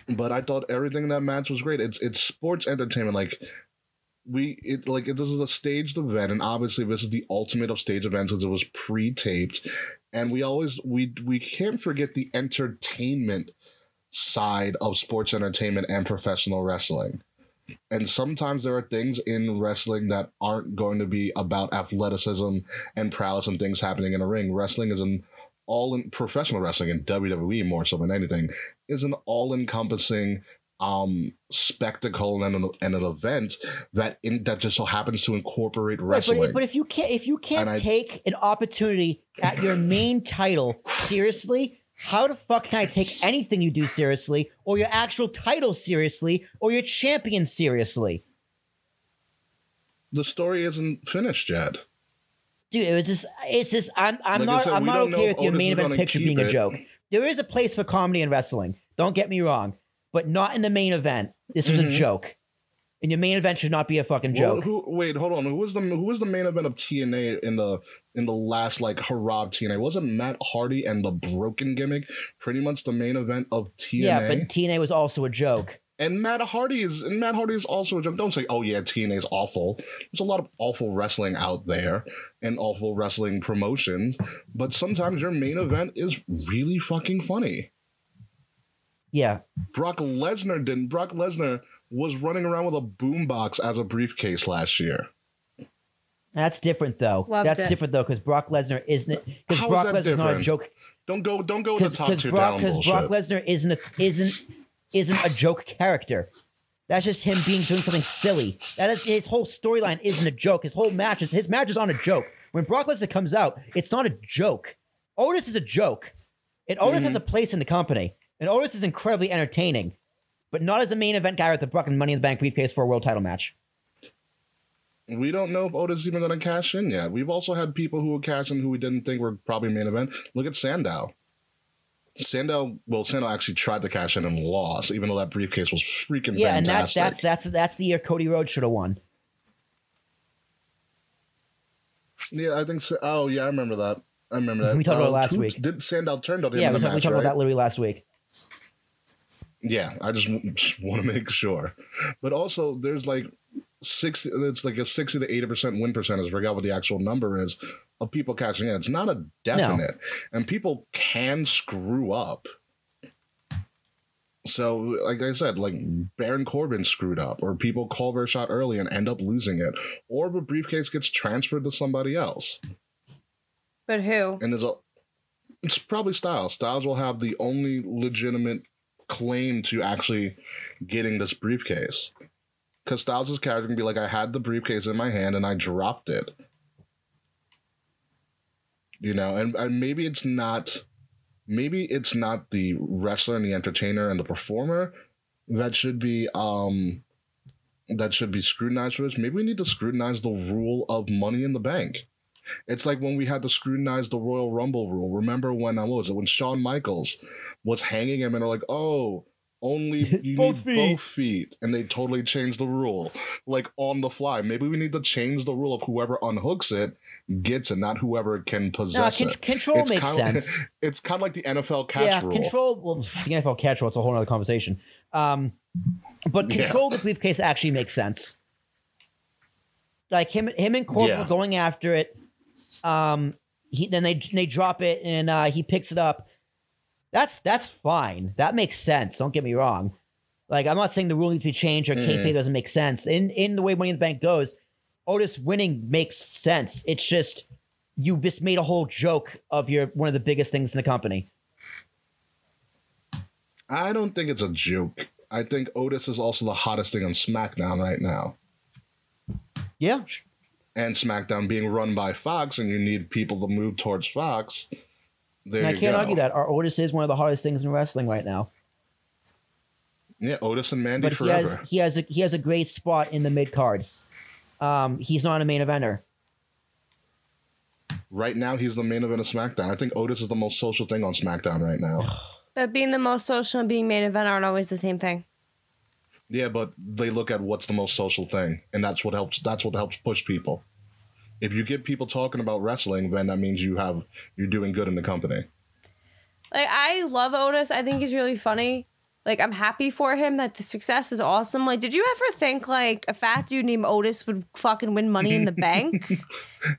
But I thought everything in that match was great. It's it's sports entertainment. Like we it like this is a staged event, and obviously this is the ultimate of stage events because it was pre-taped, and we always we we can't forget the entertainment side of sports entertainment and professional wrestling. And sometimes there are things in wrestling that aren't going to be about athleticism and prowess and things happening in a ring. Wrestling is an all in professional wrestling and WWE more so than anything is an all encompassing um spectacle and an, and an event that in that just so happens to incorporate Right, wrestling. but, but if you can't if you can't And I- take an opportunity at your main title seriously, how the fuck can I take anything you do seriously, or your actual title seriously, or your champion seriously? the story isn't finished yet. Dude, it was just it's just I'm I'm Like not said, I'm not okay with your main event picture being a joke. There is a place for comedy in wrestling. Don't get me wrong, but not in the main event. This was Mhm. a joke. And your main event should not be a fucking Well, joke. who, wait, hold on. Who was the who was the main event of TNA in the in the last like hurrah TNA? Wasn't Matt Hardy and the Broken gimmick pretty much the main event of TNA? yeah, but TNA was also a joke. and Matt Hardy is and Matt Hardy is also a joke. Don't say, oh yeah, TNA is awful. There's a lot of awful wrestling out there and awful wrestling promotions, but sometimes your main event is really fucking funny. Yeah. Brock Lesnar didn't. Brock Lesnar was running around with a boombox as a briefcase last year. That's different though. Loved That's it. different though, because Brock Lesnar isn't because How is Brock that Lesnar's not a joke. Don't go. Don't go with the Because top because two Brock down because. Brock Lesnar isn't a, isn't isn't a joke character. That's just him being doing something silly. That is his whole storyline isn't a joke. His whole match is his match is on a joke. When Brock Lesnar comes out, it's not a joke. Otis is a joke. And Otis has a Mm-hmm. place in the company. And Otis is incredibly entertaining, but not as a main event guy with the fucking Money in the Bank briefcase for a world title match. we don't know if Otis is even going to cash in yet. We've also had people who will cash in who we didn't think were probably main event. Look at Sandow. Sandow, well, Sandow actually tried to cash in and lost, even though that briefcase was freaking Yeah, and that's that's that's that's the year Cody Rhodes should have won. yeah, I think. So. Oh, yeah, I remember that. I remember that. We talked about it Uh, last week. Did Sandow turned on him Yeah, we talked, we match, talked about that literally last week. Yeah, I just, just want to make sure. But also, there's like sixty. It's like a sixty to eighty percent win percentage. I forgot what the actual number is of people cashing in. It's not a definite, and people can screw up. So, like I said, like Baron Corbin screwed up, or people call their shot early and end up losing it, or the briefcase gets transferred to somebody else. But who? And there's a, it's probably Styles. Styles will have the only legitimate claim to actually getting this briefcase. Because Styles' character can be like, I had the briefcase in my hand and I dropped it. You know, and, and maybe it's not, maybe it's not the wrestler and the entertainer and the performer that should be, um, that should be scrutinized for this. Maybe we need to scrutinize the rule of money in the bank. It's like when we had to scrutinize the Royal Rumble rule. Remember when what was it when Shawn Michaels was hanging him and they're like, oh, only you Both need feet. both feet, and they totally changed the rule, like on the fly. Maybe we need to change the rule of whoever unhooks it gets it, not whoever can possess con- it. control makes kinda- sense. It's kind of like the NFL catch yeah, rule. control. Well, the NFL catch rule. It's a whole other conversation. Um, but Yeah. control the briefcase actually makes sense. Like him, him and Corbin Yeah. going after it. Um, he then they they drop it and uh, he picks it up. That's that's fine. That makes sense. Don't get me wrong. Like I'm not saying the rule needs to be changed or kayfabe doesn't make sense. In in the way Money in the Bank goes, Otis winning makes sense. It's just you just made a whole joke of your one of the biggest things in the company. I don't think it's a joke. I think Otis is also the hottest thing on SmackDown right now. Yeah, And SmackDown being run by Fox, and you need people to move towards Fox. There I you can't go. argue that. Our Otis is one of the hardest things in wrestling right now. Yeah, Otis and Mandy But he forever. has he has a he has a great spot in the mid card. Um, he's not a main eventer. Right now, he's the main event of SmackDown. I think Otis is the most social thing on SmackDown right now. But being the most social and being main event aren't always the same thing. Yeah, but they look at what's the most social thing, and that's what helps. That's what helps push people. If you get people talking about wrestling, then that means you have you're doing good in the company. Like I love Otis. I think he's really funny. Like I'm happy for him that the success is awesome. Like, did you ever think like a fat dude named Otis would fucking win Money in the Bank?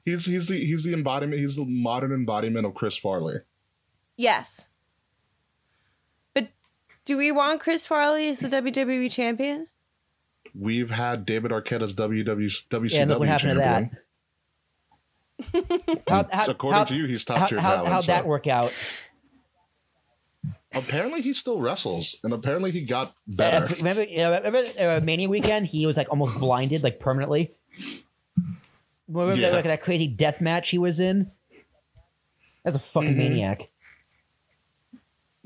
He's he's the he's the embodiment. He's the modern embodiment of Chris Farley. yes. But do we want Chris Farley as the WWE champion? We've had David Arquette as WW, WCW Yeah, look what happened to that. champion. How, how, According how- to you, he's top how, tier how, talent, How'd that work out? Apparently, he still wrestles, and apparently, he got Uh, better. remember, you know, remember uh, Mania weekend? He was like almost blinded, like permanently. Remember Yeah. that, like that crazy death match he was in? That's a fucking Mm-hmm. maniac.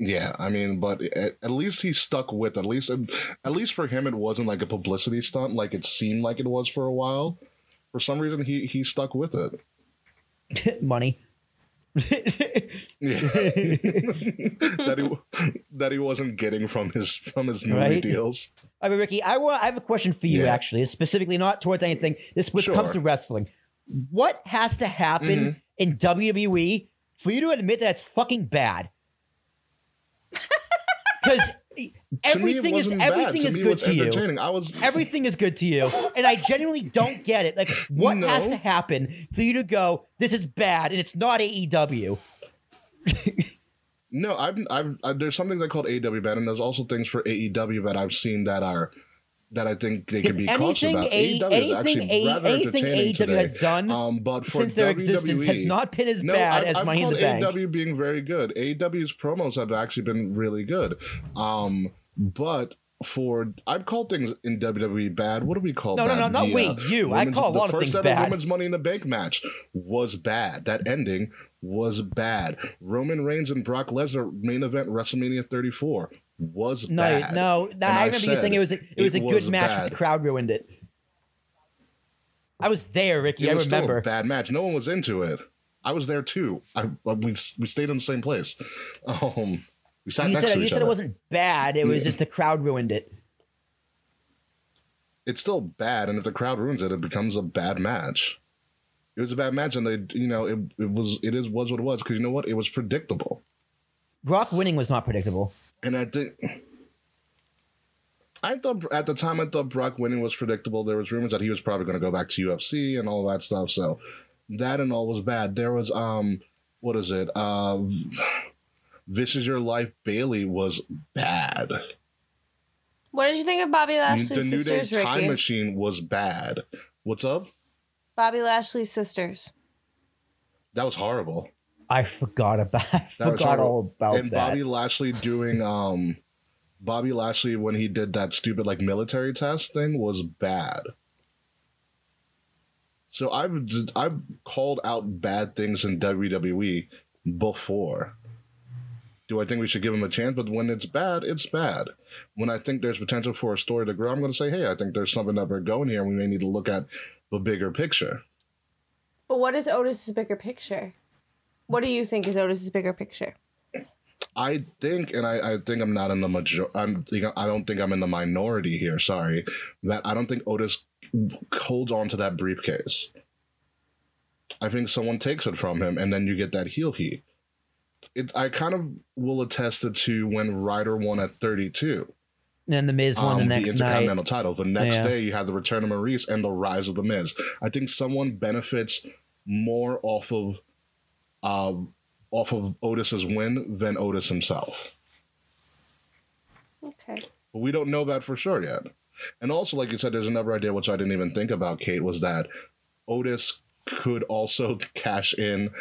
Yeah, I mean, but at, at least he stuck with. At least, at least for him, it wasn't like a publicity stunt, like it seemed like it was for a while. For some reason, he he stuck with it. Money. That he that he wasn't getting from his from his movie Right? deals. I mean, Ricky, I, want, I have a question for you, Yeah. actually. It's specifically not towards anything. This when it Sure. comes to wrestling. What has to happen Mm-hmm. in WWE for you to admit that it's fucking bad? Because To me, it everything is everything is good to you. I was Everything is good to you, and I genuinely don't get it. Like, what No. has to happen for you to go? This is bad, and it's not AEW. No, I've, I've, i there's something that called AEW bad, and there's also things for AEW that I've seen that are that I think they can be cautious anything about. A- AEW is actually A- rather anything entertaining AEW today. has done um, but for since their existence has not been as no, bad I- as I've Money in the Bank. AEW being very good. AEW's promos have actually been really good. Um, but for I've called things in WWE bad. What do we call No, no, bad? no, not The, we, uh, you. I call a lot the of first things ever bad. Women's Money in the Bank match was bad. That ending was bad. Roman Reigns and Brock Lesnar main event WrestleMania 34 was No, bad. no, And I remember you saying it was a, it was a good match, but the crowd ruined it. I was there, Ricky. It I was remember. a bad match. No one was into it. I was there too. I we we stayed in the same place. Um, we sat You next said to you each said other. it wasn't bad. It was just the crowd ruined it. It's still bad, and if the crowd ruins it, it becomes a bad match. It was a bad match, and they, you know, it, it was it is was what it was because you know what, it was predictable, Brock winning was not predictable. And I think. I thought at the time I thought Brock winning was predictable. There was rumors that he was probably going to go back to UFC and all that stuff. So that and all was bad. There was um, what is it? Uh, this is your life. Bayley was bad. What did you think of Bobby the Lashley's New Day sisters, Time Ricky? Machine was bad. What's up? Bobby Lashley's sisters. That was horrible. I forgot about. I forgot all about and that. Bobby Lashley doing um Bobby Lashley when he did that stupid like military test thing was bad. So I've I've called out bad things in WWE before. Do I think we should give him a chance? But when it's bad, it's bad. When I think there's potential for a story to grow, I'm going to say, hey, I think there's something that we're going here, and we may need to look at the bigger picture. But what is Otis's bigger picture? What do you think is Otis's bigger picture? I think, and I, I think I'm not in the major. I'm. You know, I don't think I'm in the minority here. Sorry, that I don't think Otis holds on to that briefcase. I think someone takes it from him, and then you get that heel heat. It. I kind of will attest it to when Ryder won at 32. And the Miz won the um, next night. Intercontinental title. The next Yeah. day, you had the return of Maryse and the rise of the Miz. I think someone benefits more off of, um, off of Otis's win than Otis himself. Okay. But we don't know that for sure yet. And also, like you said, there's another idea which I didn't even think about, Kate, was that Otis could also cash in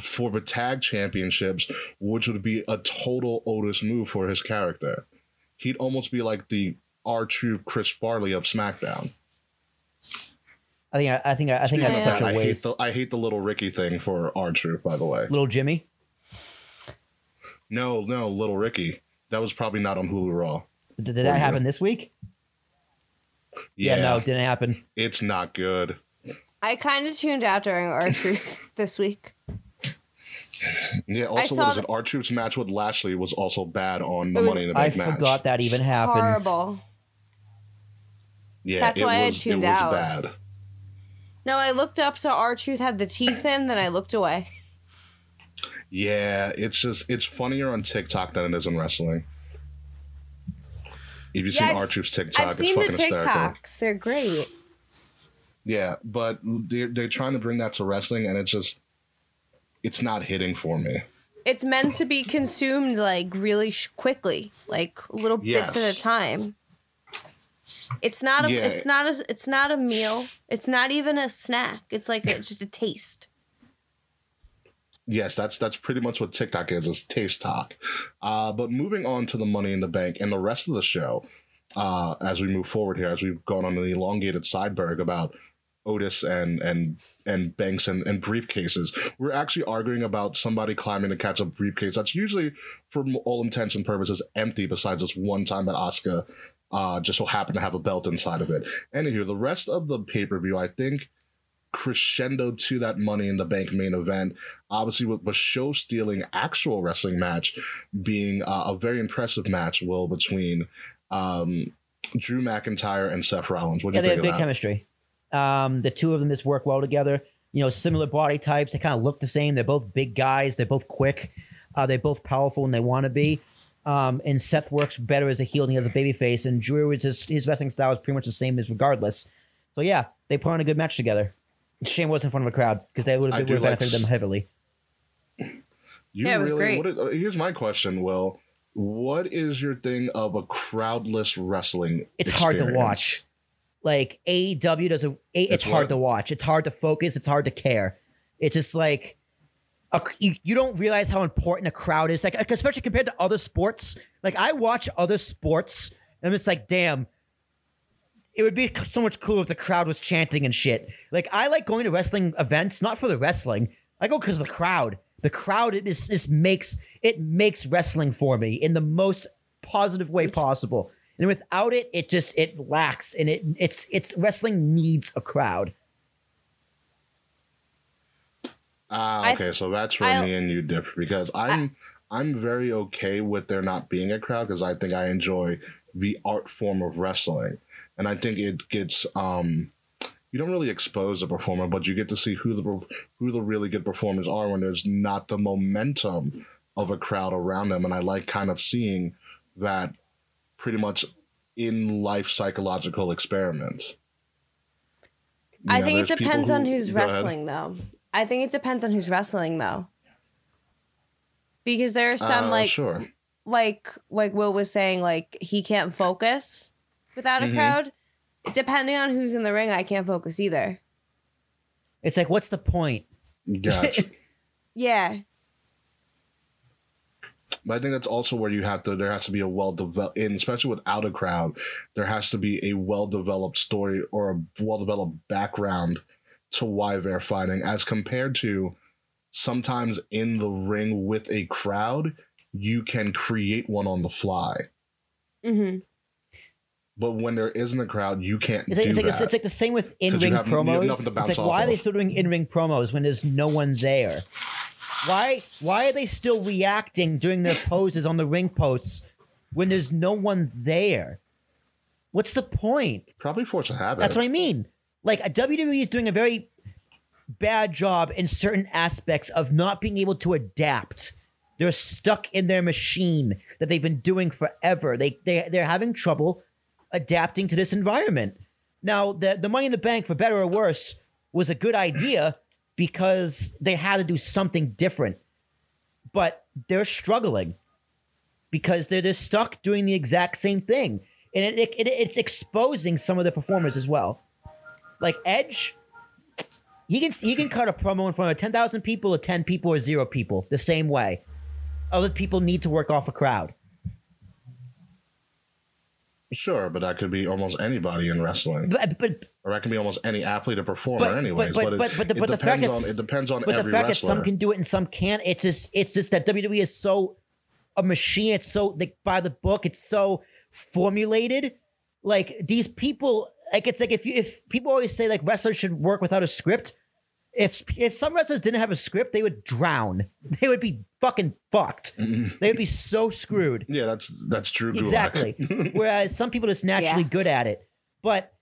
for the tag championships, which would be a total Otis move for his character. He'd almost be like the R Truth Chris Farley of SmackDown. I think I, I think I think Speaking that's such that, a I hate, waste. the, I hate the little Ricky thing for R Truth, by the way. Little Jimmy. No, no, little Ricky. That was probably not on Hulu Raw. Did, did that happen this week? Yeah, no, it didn't happen. it's not good. I kind of tuned out during R Truth this week. Yeah, also, saw what is it? R Truth's match with Lashley was also bad on the was- Money in the I match. I forgot that even happened. Horrible. Yeah, That's it why I tuned it was out. bad. No, I looked up so R Truth had the teeth in, then I looked away. Yeah, it's just it's funnier on TikTok than it is in wrestling. If you've seen I've- R Truth's TikTok, I've it's seen the fucking hysterical. TikToks. They're great. Yeah, but they're they're trying to bring that to wrestling, and it's just it's not hitting for me. It's meant to be consumed like really sh- quickly, like little bits at a time. It's not a. Yeah. It's not a. It's not a meal. It's not even a snack. It's like a, just a taste. Yes, that's that's pretty much what TikTok is, is taste talk. Uh, but moving on to the Money in the Bank and the rest of the show, uh, as we move forward here, as we've gone on an elongated sideberg about Otis and and and Banks and, and briefcases, we're actually arguing about somebody climbing to catch a briefcase that's usually, for all intents and purposes, empty. Besides this one time that Asuka uh, just so happened to have a belt inside of it. Anywho, the rest of the pay per view, I think crescendo to that Money in the Bank main event. Obviously, with the show stealing actual wrestling match being uh, a very impressive match, Will, between um, Drew McIntyre and Seth Rollins. What do Yeah, you they think have of good chemistry. Um, the two of them just work well together. You know, similar body types. They kind of look the same. They're both big guys. They're both quick. Uh, they're both powerful when they want to be. Um, and Seth works better as a heel than he does a babyface. And Drew is just his wrestling style is pretty much the same as regardless. So yeah, they put on a good match together. Shame wasn't in front of a crowd because they would have do like benefited them heavily. You Yeah, it was really, great. What is, uh, here's my question, Will. What is your thing of a crowdless wrestling? It's hard to watch. Like AEW does a, a it's, It's hard what? to watch. It's hard to focus. It's hard to care. It's just like a, you, you don't realize how important a crowd is. Like especially compared to other sports. Like I watch other sports and I'm just like, damn. It would be so much cooler if the crowd was chanting and shit. Like I like going to wrestling events, not for the wrestling. I go because of the crowd. The crowd it is just makes it makes wrestling for me in the most positive way possible. And without it, it just it lacks, and it it's it's wrestling needs a crowd. Ah, I- okay, so that's where I- me and you differ because I'm I'm very okay with there not being a crowd because I think I enjoy the art form of wrestling, and I think it gets um you don't really expose a performer, but you get to see who the who the really good performers are when there's not the momentum of a crowd around them, and I like kind of seeing that pretty much in life psychological experiments. You I know, think it depends who- on who's wrestling, though. I think it depends on who's wrestling, though. Because there are some Uh, like sure. like like Will was saying, like he can't focus without a Mhm. crowd. Depending on who's in the ring, I can't focus either. It's like, what's the point? Gotcha. Yeah, But I think that's also where you have to. There has to be a well developed, and especially without a crowd, there has to be a well developed story or a well developed background to why they're fighting, as compared to sometimes in the ring with a crowd, you can create one on the fly. hmm But when there isn't a crowd, you can't It's like, do it's, like, that. it's, it's like the same with in-ring have- promos. It's like off why are they still doing in ring promos when there's no one there? Why why are they still reacting during their poses on the ring posts when there's no one there? What's the point? Probably force a habit. That's what I mean. Like a WWE is doing a very bad job in certain aspects of not being able to adapt. They're stuck in their machine that they've been doing forever. They they they're having trouble adapting to this environment. Now, the the money in the bank, for better or worse, was a good idea because they had to do something different. But they're struggling because they're they're stuck doing the exact same thing, and it, it, it it's exposing some of the performers as well. Like Edge, he can he can cut a promo in front of ten thousand people, or ten people, or zero people, the same way. Other people need to work off a crowd. Sure, but that could be almost anybody in wrestling, But but or that can be almost any athlete or performer, but anyways. but but it, but, but, the, it but the fact depends that on it depends on but the fact wrestler. that some can do it and some can't. It's just it's just that WWE is so a machine. It's so like by the book. It's so formulated. Like these people, like it's like if you if people always say like wrestlers should work without a script. If if some wrestlers didn't have a script, they would drown. They would be fucking fucked. Mm-hmm. They would be so screwed. yeah, that's that's true. Exactly. Whereas some people are just naturally Yeah. good at it. But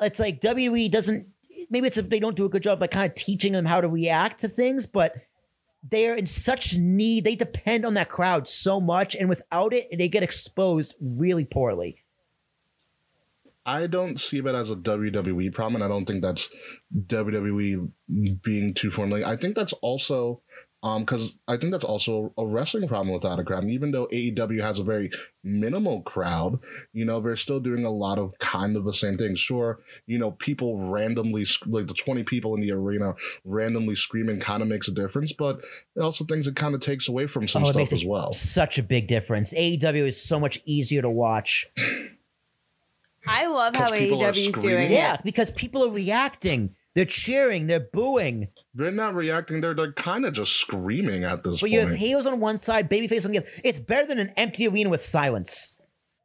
it's like WWE doesn't maybe it's a, they don't do a good job like kind of teaching them how to react to things, but they're in such need. They depend on that crowd so much, and without it, they get exposed really poorly. I don't see that as a WWE problem, and I don't think that's WWE being too formally. I think that's also um because I think that's also a wrestling problem without a crowd. And even though AEW has a very minimal crowd, you know, they're still doing a lot of kind of the same things. Sure, you know, people randomly like the twenty people in the arena randomly screaming kind of makes a difference, but it also things it kind of takes away from some oh, stuff as well. such a big difference. AEW is so much easier to watch. I love how people AEW is screaming. doing Yeah, it. because people are reacting. They're cheering. They're booing. They're not reacting; they're they're kind of just screaming at this But point. you have heels on one side, babyface on the other. It's better than an empty arena with silence.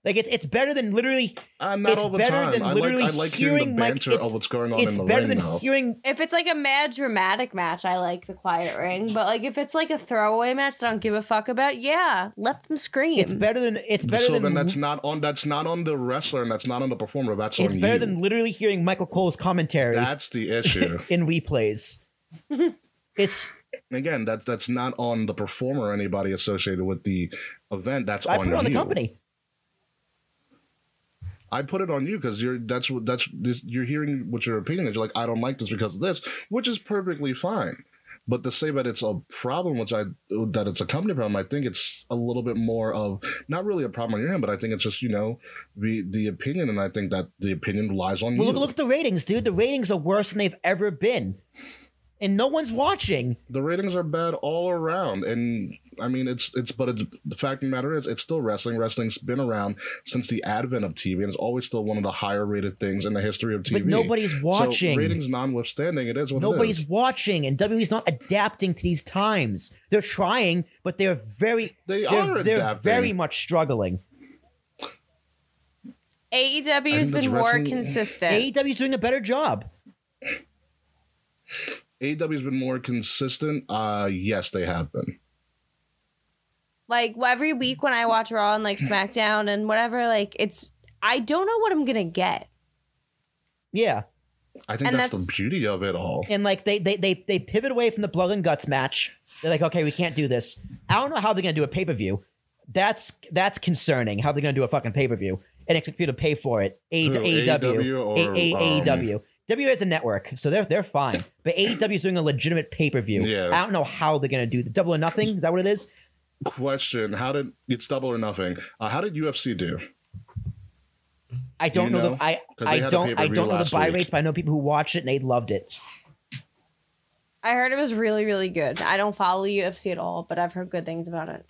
Like it's it's better than literally. Uh, not it's all the better time. than I like- literally I like hearing the hearing like banter it's, of what's going on It's in the better ring, than though. hearing. If it's like a mad dramatic match, I like the quiet ring. But like if it's like a throwaway match that I don't give a fuck about, yeah, let them scream. It's better than it's better so than then that's not on that's not on the wrestler and that's not on the performer. That's it's on better you. than literally hearing Michael Cole's commentary that's the issue. in replays. it's Again, that's that's not on the performer or anybody associated with the event. That's I on put it on the company. I put it on you because you're that's what that's this, you're hearing what your opinion is. You're like, I don't like this because of this, which is perfectly fine. But to say that it's a problem, which I that it's a company problem, I think it's a little bit more of not really a problem on your end, but I think it's just you know the the opinion, and I think that the opinion lies on Well, you. look, look at the ratings, dude. The ratings are worse than they've ever been, and no one's watching. the ratings are bad all around and i mean it's it's but it's, the fact of the matter is it's still wrestling wrestling's been around since the advent of tv and it's always still one of the higher rated things in the history of tv But nobody's So, watching. ratings notwithstanding it is what it Nobody's is. watching, and WWE's not adapting to these times. They're trying, but they're very They they're, are they're adapting. very much struggling. AEW I has think that's been more wrestling- consistent. AEW's doing a better job. AEW's been more consistent uh yes they have been like every week when I watch Raw and like SmackDown and whatever, like it's I don't know what I'm gonna get. Yeah, i think that's, that's- the beauty of it all and like they they they they pivot away from the blood and guts match. They're like, okay, we can't do this. I don't know how they're gonna do a pay per view. That's that's concerning. How they're gonna do a fucking pay per view and expect people to pay for it. A- Who, AEW, AEW or, A- A- um, AEW. W is a network, so they're they're fine. But AEW is doing a legitimate pay per view. Yeah. I don't know how they're gonna do the double or nothing. Is that what it is? question how did it's double or nothing uh, how did ufc do I don't you know, know? the I 'Cause I they had a don't I don't know the last buy week. rates, but I know people who watched it and they loved it. I heard it was really, really good. I don't follow UFC at all, but I've heard good things about it.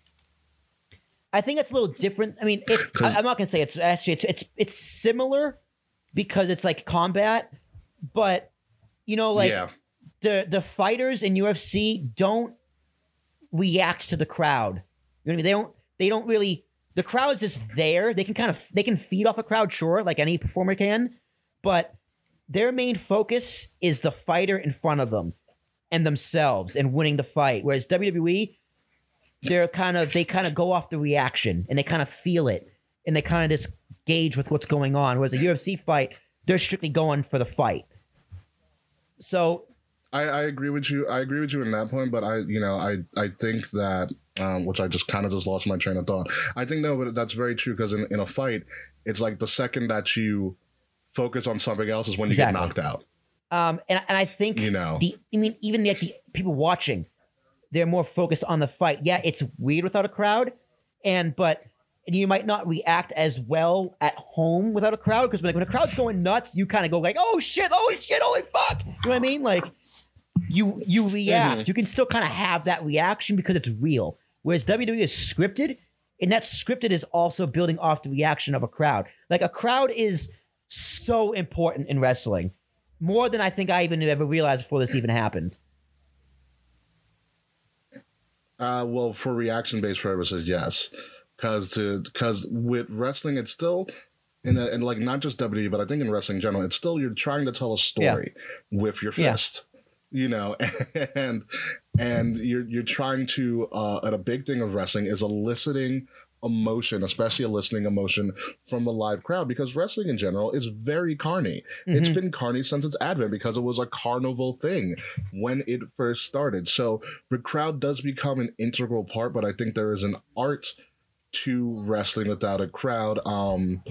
I think it's a little different. I mean, it's I, I'm not gonna say it's actually it's it's it's similar because it's like combat, but you know, like yeah the the fighters in UFC don't react to the crowd. You know what I mean? They don't they don't really the crowd is just there. They can kind of they can feed off a crowd, sure, like any performer can, but their main focus is the fighter in front of them. and themselves and winning the fight. Whereas WWE, they're kind of they kind of go off the reaction and they kind of feel it and they kind of just gauge with what's going on. Whereas a UFC fight, they're strictly going for the fight. So I, I agree with you. I agree with you in that point, but I, you know, I, I think that, um, which I just kind of just lost my train of thought. I think no, but that's very true because in, in a fight, it's like the second that you focus on something else is when you Exactly. get knocked out. Um, and and I think You know. the I mean even the, the people watching, they're more focused on the fight. Yeah, it's weird without a crowd, and but you might not react as well at home without a crowd because when, when a crowd's going nuts, you kind of go like, oh shit, oh shit, holy fuck. You know what I mean? Like you you react. Mhm. You can still kind of have that reaction because it's real. Whereas WWE is scripted, and that scripted is also building off the reaction of a crowd. Like a crowd is so important in wrestling more than I think I even ever realized before this even happens. Uh, well, for reaction based purposes, yes, because to because with wrestling, it's still in a, and like not just WWE, but I think in wrestling in general, it's still you're trying to tell a story with your Yeah. fist, you know, and and you're you're trying to uh, and a big thing of wrestling is eliciting emotion, especially eliciting emotion from a live crowd, because wrestling in general is very carny. It's been carny since its advent because it was a carnival thing when it first started. So the crowd does become an integral part, but I think there is an art to wrestling without a crowd. Um,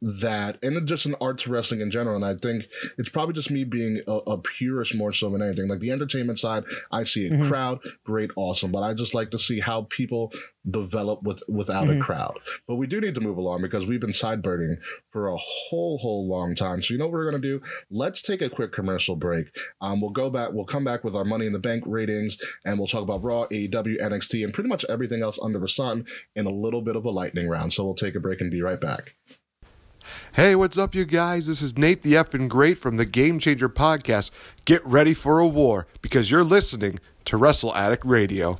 that and just an art to wrestling in general. And I think it's probably just me being a, a purist more so than anything. Like the entertainment side, I see a crowd, great, awesome. But I just like to see how people develop with without a crowd. But we do need to move along because we've been sideburning for a whole whole long time. So you know what we're gonna do? Let's take a quick commercial break. Um, we'll go back. We'll come back with our Money in the Bank ratings, and we'll talk about Raw, AEW, NXT, and pretty much everything else under the sun in a little bit of a lightning round. So we'll take a break and be right back. Hey, what's up, you guys? This is Nate the F and Great from the Game Changer Podcast. Get ready for a war because you're listening to Wrestle Addict Radio.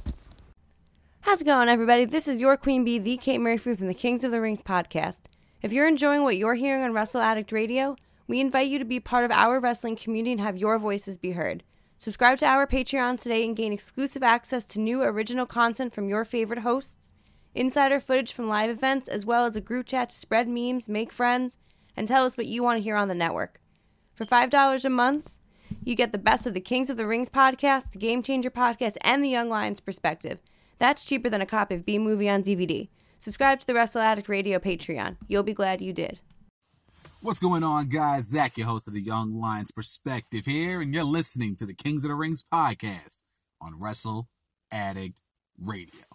How's it going, everybody? This is your Queen Bee, the Kate Murphy from the Kings of the Rings podcast. If you're enjoying what you're hearing on Wrestle Addict Radio, we invite you to be part of our wrestling community and have your voices be heard. Subscribe to our Patreon today and gain exclusive access to new original content from your favorite hosts, insider footage from live events, as well as a group chat to spread memes, make friends, and tell us what you want to hear on the network. For $5 a month, you get the best of the Kings of the Rings podcast, the Game Changer podcast, and the Young Lions perspective. That's cheaper than a copy of B Movie on DVD. Subscribe to the Wrestle Addict Radio Patreon. You'll be glad you did. What's going on, guys? Zach, your host of the Young Lions Perspective here, and you're listening to the Kings of the Rings podcast on Wrestle Addict Radio.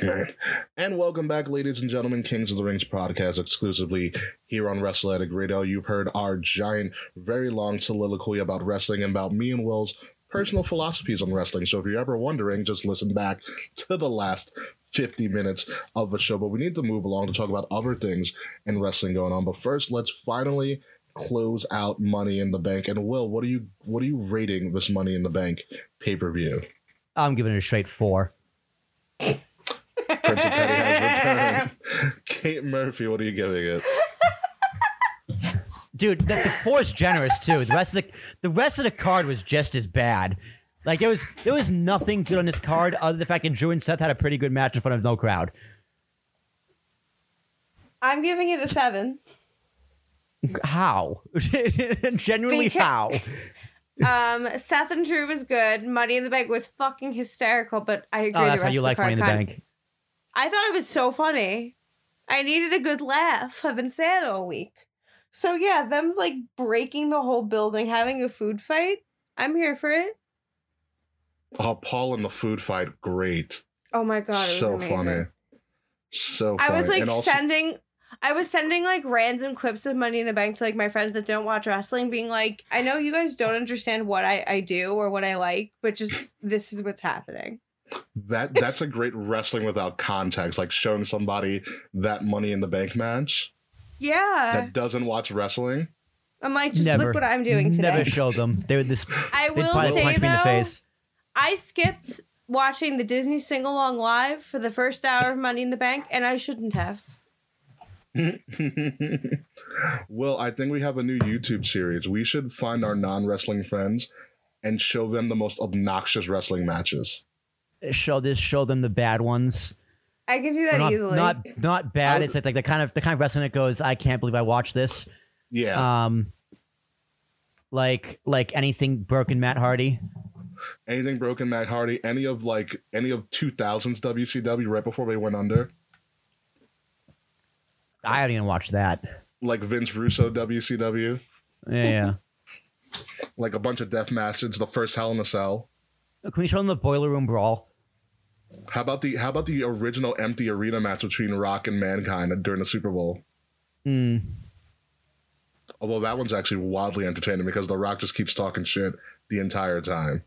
And welcome back, ladies and gentlemen, Kings of the Rings podcast exclusively here on Wrestle Addict Radio. You've heard our giant, very long soliloquy about wrestling and about me and Will's personal philosophies on wrestling. So if you're ever wondering, just listen back to the last 50 minutes of the show. But we need to move along to talk about other things in wrestling going on. But first, let's finally close out Money in the Bank. And Will, what are you what are you rating this Money in the Bank pay per view? I'm giving it a straight four. Prince of Petty has returned. Kate Murphy, what are you giving it? Dude, the, the four is generous too. The rest of the the rest of the card was just as bad. Like it was there was nothing good on this card other than the fact that Drew and Seth had a pretty good match in front of no crowd. I'm giving it a seven. How? Genuinely Beca- how? Um, Seth and Drew was good. Money in the Bank was fucking hysterical, but I agree. Oh, that's the why rest you of like the Money in card the kind- Bank. I thought it was so funny. I needed a good laugh. I've been sad all week. So yeah, them like breaking the whole building, having a food fight. I'm here for it. Oh, Paul and the food fight, great. Oh my god, it was so amazing. funny. So I was like also, sending I was sending like random clips of Money in the Bank to like my friends that don't watch wrestling, being like, I know you guys don't understand what I, I do or what I like, but just this is what's happening. That that's a great wrestling without context, like showing somebody that money in the bank match Yeah. that doesn't watch wrestling. I'm like, just never, look what I'm doing today. Never show them. They would this. I will say punch me in the though, face. I skipped watching the Disney sing along live for the first hour of Money in the Bank, and I shouldn't have. Well, I think we have a new YouTube series. We should find our non wrestling friends and show them the most obnoxious wrestling matches. Show this, show them the bad ones. I can do that not, easily. not not bad. It's like, like the kind of the kind of wrestling that goes, I can't believe I watched this. Yeah. Um, like like anything broken Matt Hardy. Anything broken Matt Hardy, any of like any of 2000s WCW right before they went under, I haven't even watched that. like Vince Russo WCW, Yeah, yeah. like a bunch of death matches, the first Hell in a Cell. Can we show them the boiler room brawl? How about the how about the original empty arena match between Rock and Mankind during the Super Bowl? Hmm. Although that one's actually wildly entertaining because The Rock just keeps talking shit the entire time.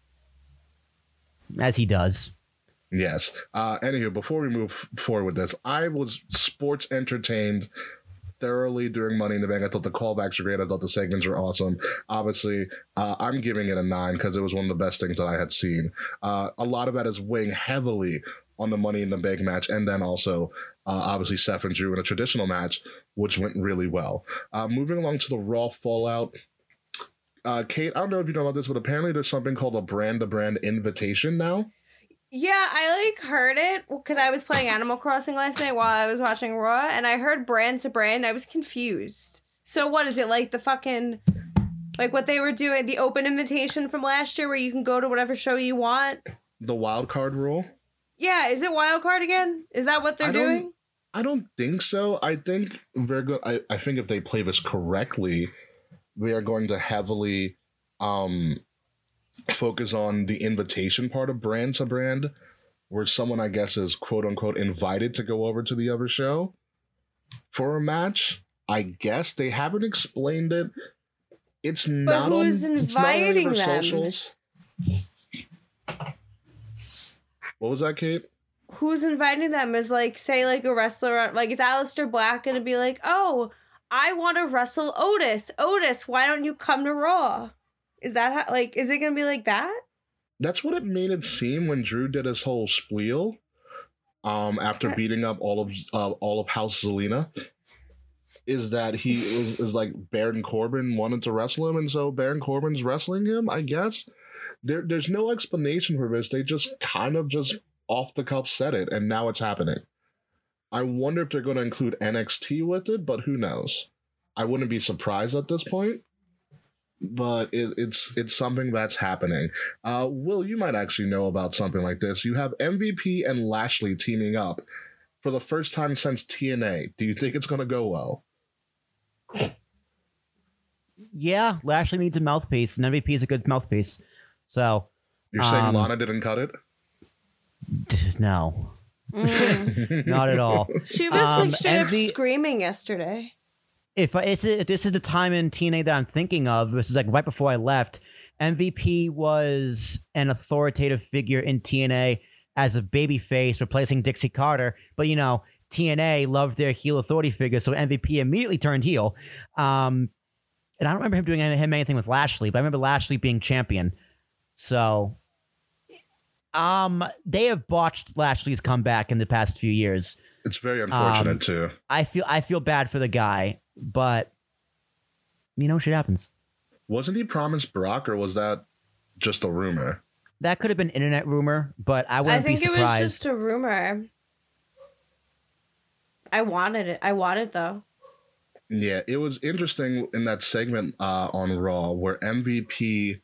As he does. Yes. Uh, anywho, before we move forward with this, I was sports entertained thoroughly during Money in the Bank. I thought the callbacks were great. I thought the segments were awesome. Obviously, uh, I'm giving it a nine because it was one of the best things that I had seen. Uh, a lot of that is weighing heavily on the Money in the Bank match, and then also uh, obviously Seth and Drew in a traditional match, which went really well. Uh, moving along to the Raw Fallout. Uh, Kate, I don't know if you know about this, but apparently there's something called a brand to brand invitation now. Yeah, I like heard it because I was playing Animal Crossing last night while I was watching Raw, and I heard brand to brand. I was confused. So what is it like the fucking like what they were doing the open invitation from last year where you can go to whatever show you want? The wild card rule. Yeah, is it wild card again? Is that what they're I doing? I don't think so. I think good. I, I think if they play this correctly, they are going to heavily um focus on the invitation part of brand to brand, where someone I guess is quote unquote invited to go over to the other show for a match. I guess they haven't explained it. It's not who's on. Not on inviting them? socials. What was that, Kate? Who's inviting them is like say like a wrestler like is Aleister Black gonna be like, oh, I want to wrestle Otis. Otis, why don't you come to Raw? Is that how, like is it gonna be like that? That's what it made it seem when Drew did his whole spiel. Um, after beating up all of uh, all of House Zelina, is that he is, is like Baron Corbin wanted to wrestle him, and so Baron Corbin's wrestling him. I guess there there's no explanation for this. They just kind of just off the cuff said it, and now it's happening. I wonder if they're going to include NXT with it, but who knows? I wouldn't be surprised at this point. But it, it's it's something that's happening. Uh, Will, you might actually know about something like this. You have MVP and Lashley teaming up for the first time since TNA. Do you think it's going to go well? Yeah, Lashley needs a mouthpiece, and MVP is a good mouthpiece. So You're saying Um, Lana didn't cut it? no, not at all. She was Um, like straight up screaming yesterday. If I, it's, this is the time in TNA that I'm thinking of, this is like right before I left. MVP was an authoritative figure in TNA as a babyface, replacing Dixie Carter. But you know, TNA loved their heel authority figure, so MVP immediately turned heel. Um, and I don't remember him doing him anything with Lashley, but I remember Lashley being champion. So, um, they have botched Lashley's comeback in the past few years. It's very unfortunate Um, too. I feel I feel bad for the guy, but you know, shit happens. Wasn't he promised Brock, or was that just a rumor? That could have been internet rumor, but I I wouldn't think be it was just a rumor. I wanted it. I want it though. Yeah, it was interesting in that segment uh, on Raw where MVP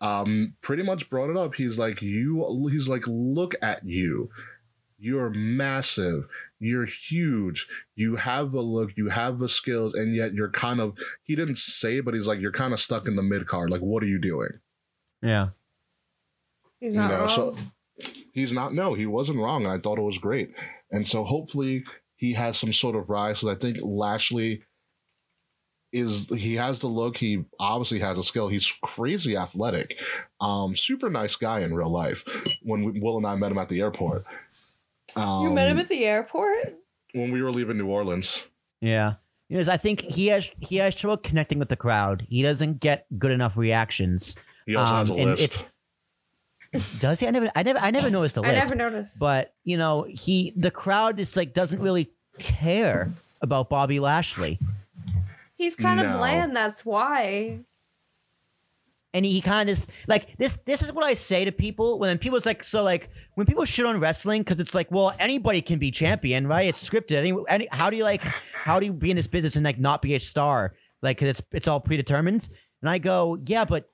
um pretty much brought it up. He's like, you he's like, look at you. You're massive. You're huge. You have the look, you have the skills, and yet you're kind of he didn't say, but he's like, you're kind of stuck in the mid card. Like, what are you doing? yeah. He's You not know, wrong. so he's not no, he wasn't wrong. I thought it was great. And so hopefully he has some sort of rise. Because I think Lashley is he has the look. He obviously has a skill. He's crazy athletic. Um, super nice guy in real life. When we, Will and I met him at the airport. Um, you met him at the airport. when we were leaving New Orleans. Yeah. You know, I think he has he has trouble connecting with the crowd. He doesn't get good enough reactions. He also has a Um, and list. Does he? I never I never I never noticed the I never noticed. But you know, he the crowd is like doesn't really care about Bobby Lashley. He's kind No. of bland. That's why. And he kind of like this. This is what I say to people when people's like, so like when people shit on wrestling because it's like, well, anybody can be champion, right? It's scripted. Any, any, how do you like, how do you be in this business and like not be a star? Like, 'cause it's it's all predetermined. And I go, yeah, but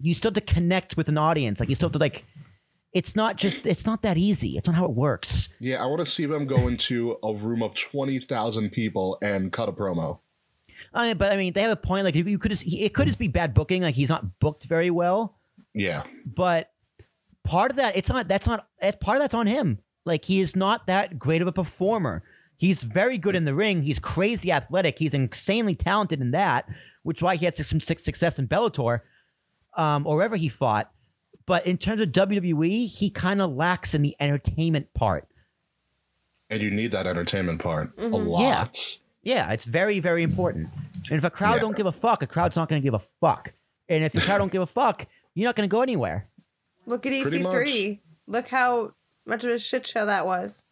you still have to connect with an audience. Like you still have to like, it's not just, it's not that easy. It's not how it works. Yeah, I want to see them go into a room of twenty thousand people and cut a promo. I but I mean, they have a point. Like you, you could just, it could just be bad booking. Like he's not booked very well. Yeah, but part of that it's not that's not that part of that's on him like he is not that great of a performer he's very good in the ring he's crazy athletic he's insanely talented in that which is why he had some success in bellator um, or wherever he fought but in terms of wwe he kind of lacks in the entertainment part and you need that entertainment part a Mhm. lot. yeah it's very very important and if a crowd Yeah. don't give a fuck a crowd's not going to give a fuck and if the crowd don't give a fuck you're not going to go anywhere Look at EC3. Look how much of a shit show that was.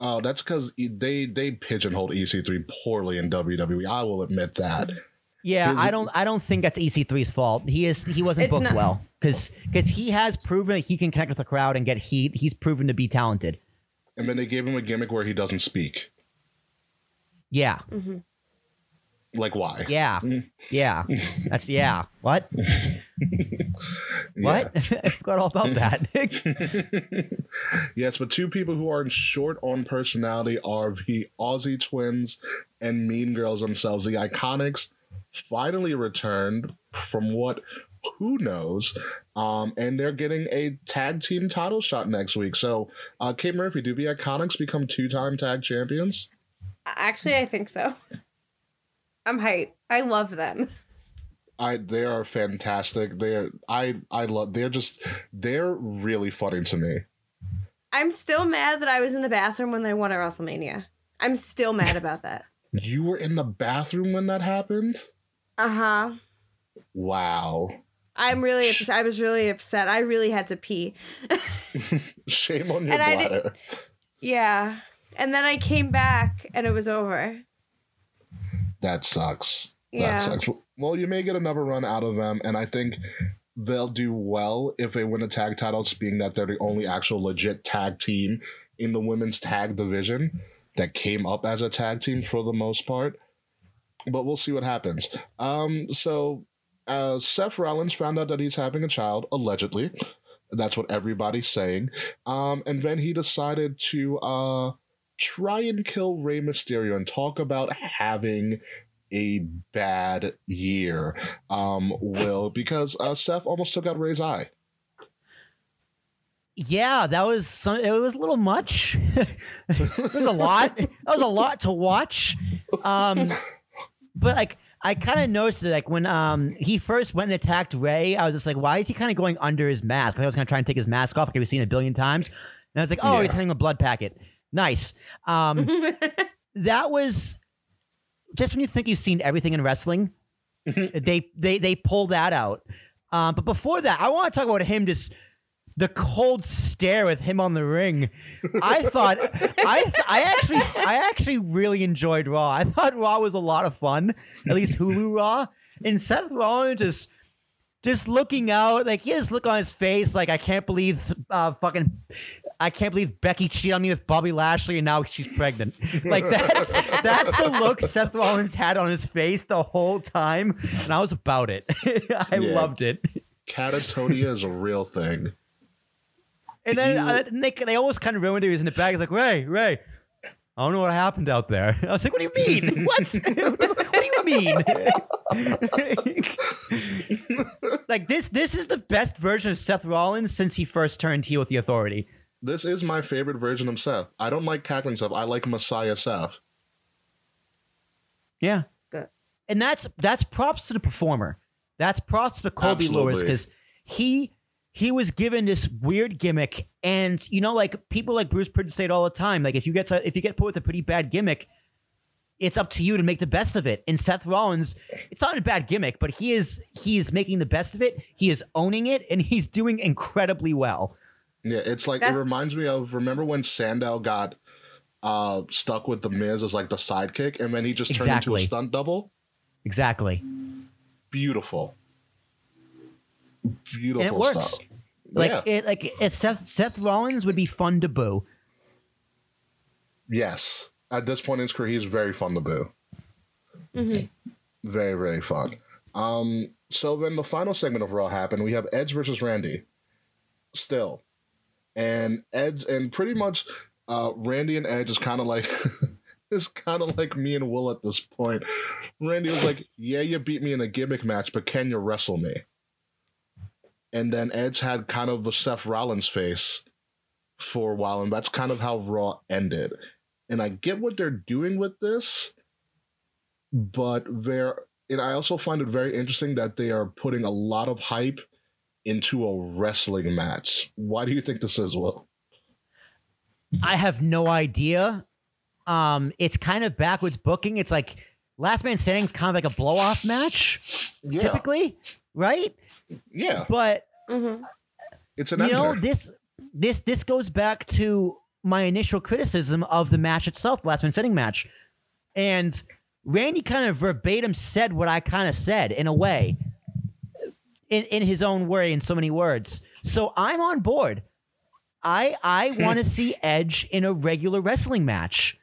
Oh, that's because they they pigeonholed EC3 poorly in WWE. I will admit that. Yeah, His- I don't. I don't think that's EC3's fault. He is. He wasn't It's booked not- well because because he has proven that he can connect with the crowd and get heat. He's proven to be talented. And then they gave him a gimmick where he doesn't speak. Yeah, Like why? yeah, yeah. That's yeah. What? What? I forgot all about that. Yes, but two people who are short on personality are the Aussie twins and Mean Girls themselves. The Iconics finally returned from what who knows, um, and they're getting a tag team title shot next week. So, uh, Kate Murphy, do the Iconics become two time tag champions? Actually, I think so. I'm hyped. I love them. I they are fantastic. They're I I love. They're just they're really funny to me. I'm still mad that I was in the bathroom when they won at WrestleMania. I'm still mad about that. You were in the bathroom when that happened. Uh huh. Wow. I'm really upset. I was really upset. I really had to pee. Shame on your And bladder. Yeah. And then I came back and it was over. That sucks. Yeah. That sucks. Well, you may get another run out of them, and I think they'll do well if they win the tag titles, being that they're the only actual legit tag team in the women's tag division that came up as a tag team for the most part. But we'll see what happens. Um, so uh, Seth Rollins found out that he's having a child, allegedly. That's what everybody's saying. Um, and then he decided to uh, try and kill Rey Mysterio and talk about having a bad year. Um, Will, because uh, Seth almost took out Rey's eye. yeah, that was some. It was a little much. it was a lot. That was a lot to watch. Um, but like. I kind of noticed that, like when um he first went and attacked Rey, I was just like, why is he kind of going under his mask? Like, I was gonna try and take his mask off, like we've seen a billion times, and I was like, oh, he's Yeah. hitting a blood packet. Nice. Um, that was just when you think you've seen everything in wrestling, they they they pull that out. Um, but before that, I want to talk about him just the cold stare with him on the ring. I thought I th- I actually I actually really enjoyed Raw. I thought Raw was a lot of fun, at least Hulu Raw. And Seth Rollins just just looking out, like he has look on his face, like I can't believe uh fucking I can't believe Becky cheated on me with Bobby Lashley and now she's pregnant. Like that's that's the look Seth Rollins had on his face the whole time, and I was about it. I Yeah. loved it. Catatonia is a real thing. And then uh, they, they almost kind of ruined it. He was in the back. He's like, Rey, Rey, I don't know what happened out there. I was like, what do you mean? what? what do you mean? like this this is the best version of Seth Rollins since he first turned heel with the authority. This is my favorite version of Seth. I don't like cackling Seth. I like Messiah Seth. Yeah. Good. And that's that's props to the performer. That's props to Colby Lopez because he he was given this weird gimmick, and you know, like people like Bruce Pritchard say it all the time. Like if you get if you get put with a pretty bad gimmick, it's up to you to make the best of it. And Seth Rollins, it's not a bad gimmick, but he is he is making the best of it. He is owning it, and he's doing incredibly well. Yeah, it's like it reminds me of remember when Sandow got uh stuck with the Miz as like the sidekick, and then he just turned into a stunt double. Exactly. Beautiful. Beautiful and it works. stuff. Like yeah. it, like it, Seth Seth Rollins would be fun to boo. yes. At this point in his career, he's very fun to boo. Mm-hmm. Very, very fun. Um, so then the final segment of Raw happened. We have Edge versus Randy. Still. And Edge and pretty much uh Randy and Edge is kind of like is kind of like me and Will at this point. Randy was like, Yeah, you beat me in a gimmick match, but can you wrestle me? And then Edge had kind of a Seth Rollins face for a while, and that's kind of how Raw ended. And I get what they're doing with this, but they're and I also find it very interesting that they are putting a lot of hype into a wrestling match. Why do you think this is, Will? I have no idea. Um, it's kind of backwards booking. It's like Last Man Standing is kind of like a blow off match, Yeah. typically, right? Yeah, But it's an you know ender. this this this goes back to my initial criticism of the match itself, Last Man Standing match, and Randy kind of verbatim said what I kind of said in a way, in in his own way, in so many words. So I'm on board. I I hmm. want to see Edge in a regular wrestling match.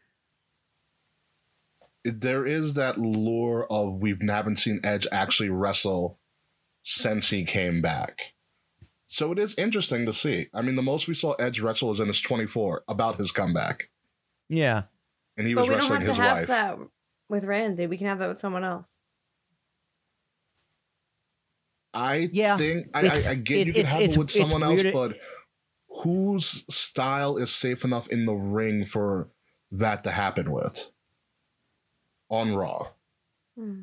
there is that lure of we haven't seen Edge actually wrestle since he came back. So it is interesting to see. I mean, the most we saw Edge wrestle was in his 24 about his comeback, Yeah. and he but was we don't wrestling have to his have wife. that with Randy. We can have that with someone else. I Yeah, think I, I, I get it- you can have it with someone else, weird- but whose style is safe enough in the ring for that to happen with on Raw? Hmm.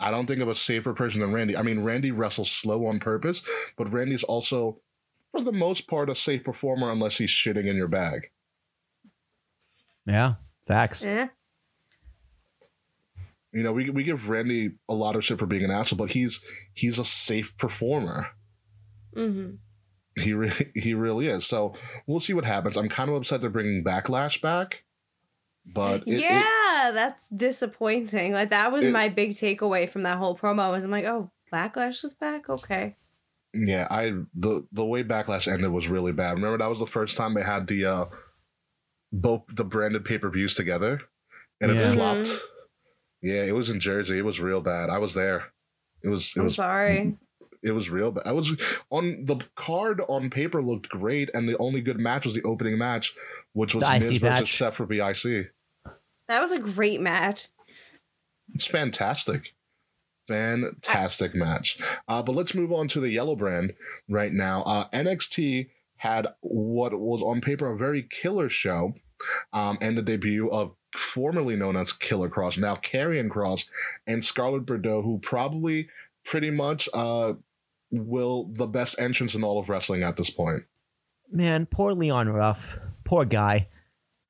I don't think of a safer person than Randy. I mean, Randy wrestles slow on purpose, but Randy's also, for the most part, a safe performer unless he's shitting in your bag. Yeah. Facts. Eh? You know, we we give Randy a lot of shit for being an asshole, but he's he's a safe performer. Mm-hmm. He really, he really is. So we'll see what happens. I'm kind of upset they're bringing Backlash back, but it- it- yeah, that's disappointing. Like that was It- my big takeaway from that whole promo. Was I'm like, oh, Backlash is back. Okay. yeah, I the the way Backlash ended was really bad. Remember that was the first time they had the uh both the branded pay per views together, and Yeah. it flopped. Mhm. Yeah, it was in Jersey. It was real bad. I was there. It was. It I'm was. sorry. It was real bad. I was on the card on paper looked great, and the only good match was the opening match, which was The IC Miz versus match. Seth for BIC. That was a great match. It's fantastic. Fantastic match. Uh, but let's move on to the yellow brand right now. Uh, NXT had what was on paper a very killer show um, and the debut of formerly known as Killer Kross, now Karrion Kross, and Scarlett Bordeaux, who probably pretty much uh, will the best entrance in all of wrestling at this point. Man, poor Leon Ruff. Poor guy.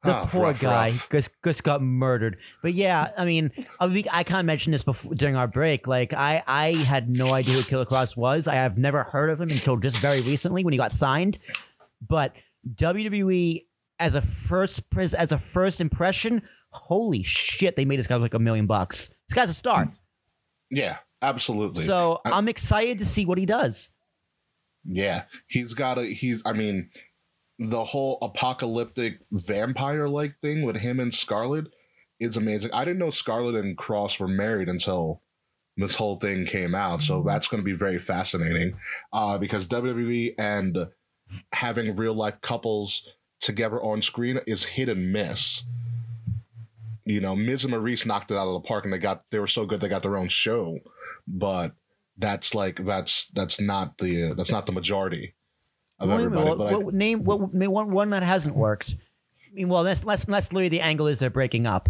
The Ah, poor rough, guy rough. just, just got murdered. But yeah, I mean, I, I kind of mentioned this before during our break. Like, I, I had no idea who Killer Kross was. I have never heard of him until just very recently when he got signed. But WWE as a first as a first impression, holy shit, they made this guy like a million bucks. This guy's a star. Yeah, absolutely. So I- I'm excited to see what he does. Yeah, he's got a he's. I mean, the whole apocalyptic vampire like thing with him and Scarlett is amazing. I didn't know Scarlett and Kross were married until this whole thing came out, so that's going to be very fascinating. Uh, because WWE and having real life couples together on screen is hit and miss. You know, Miz and Maryse knocked it out of the park, and they got they were so good they got their own show, but that's like that's that's not the that's not the majority of Wait everybody. what, but I- name what one, one that hasn't worked. I mean, well, that's that's that's literally the angle is they're breaking up.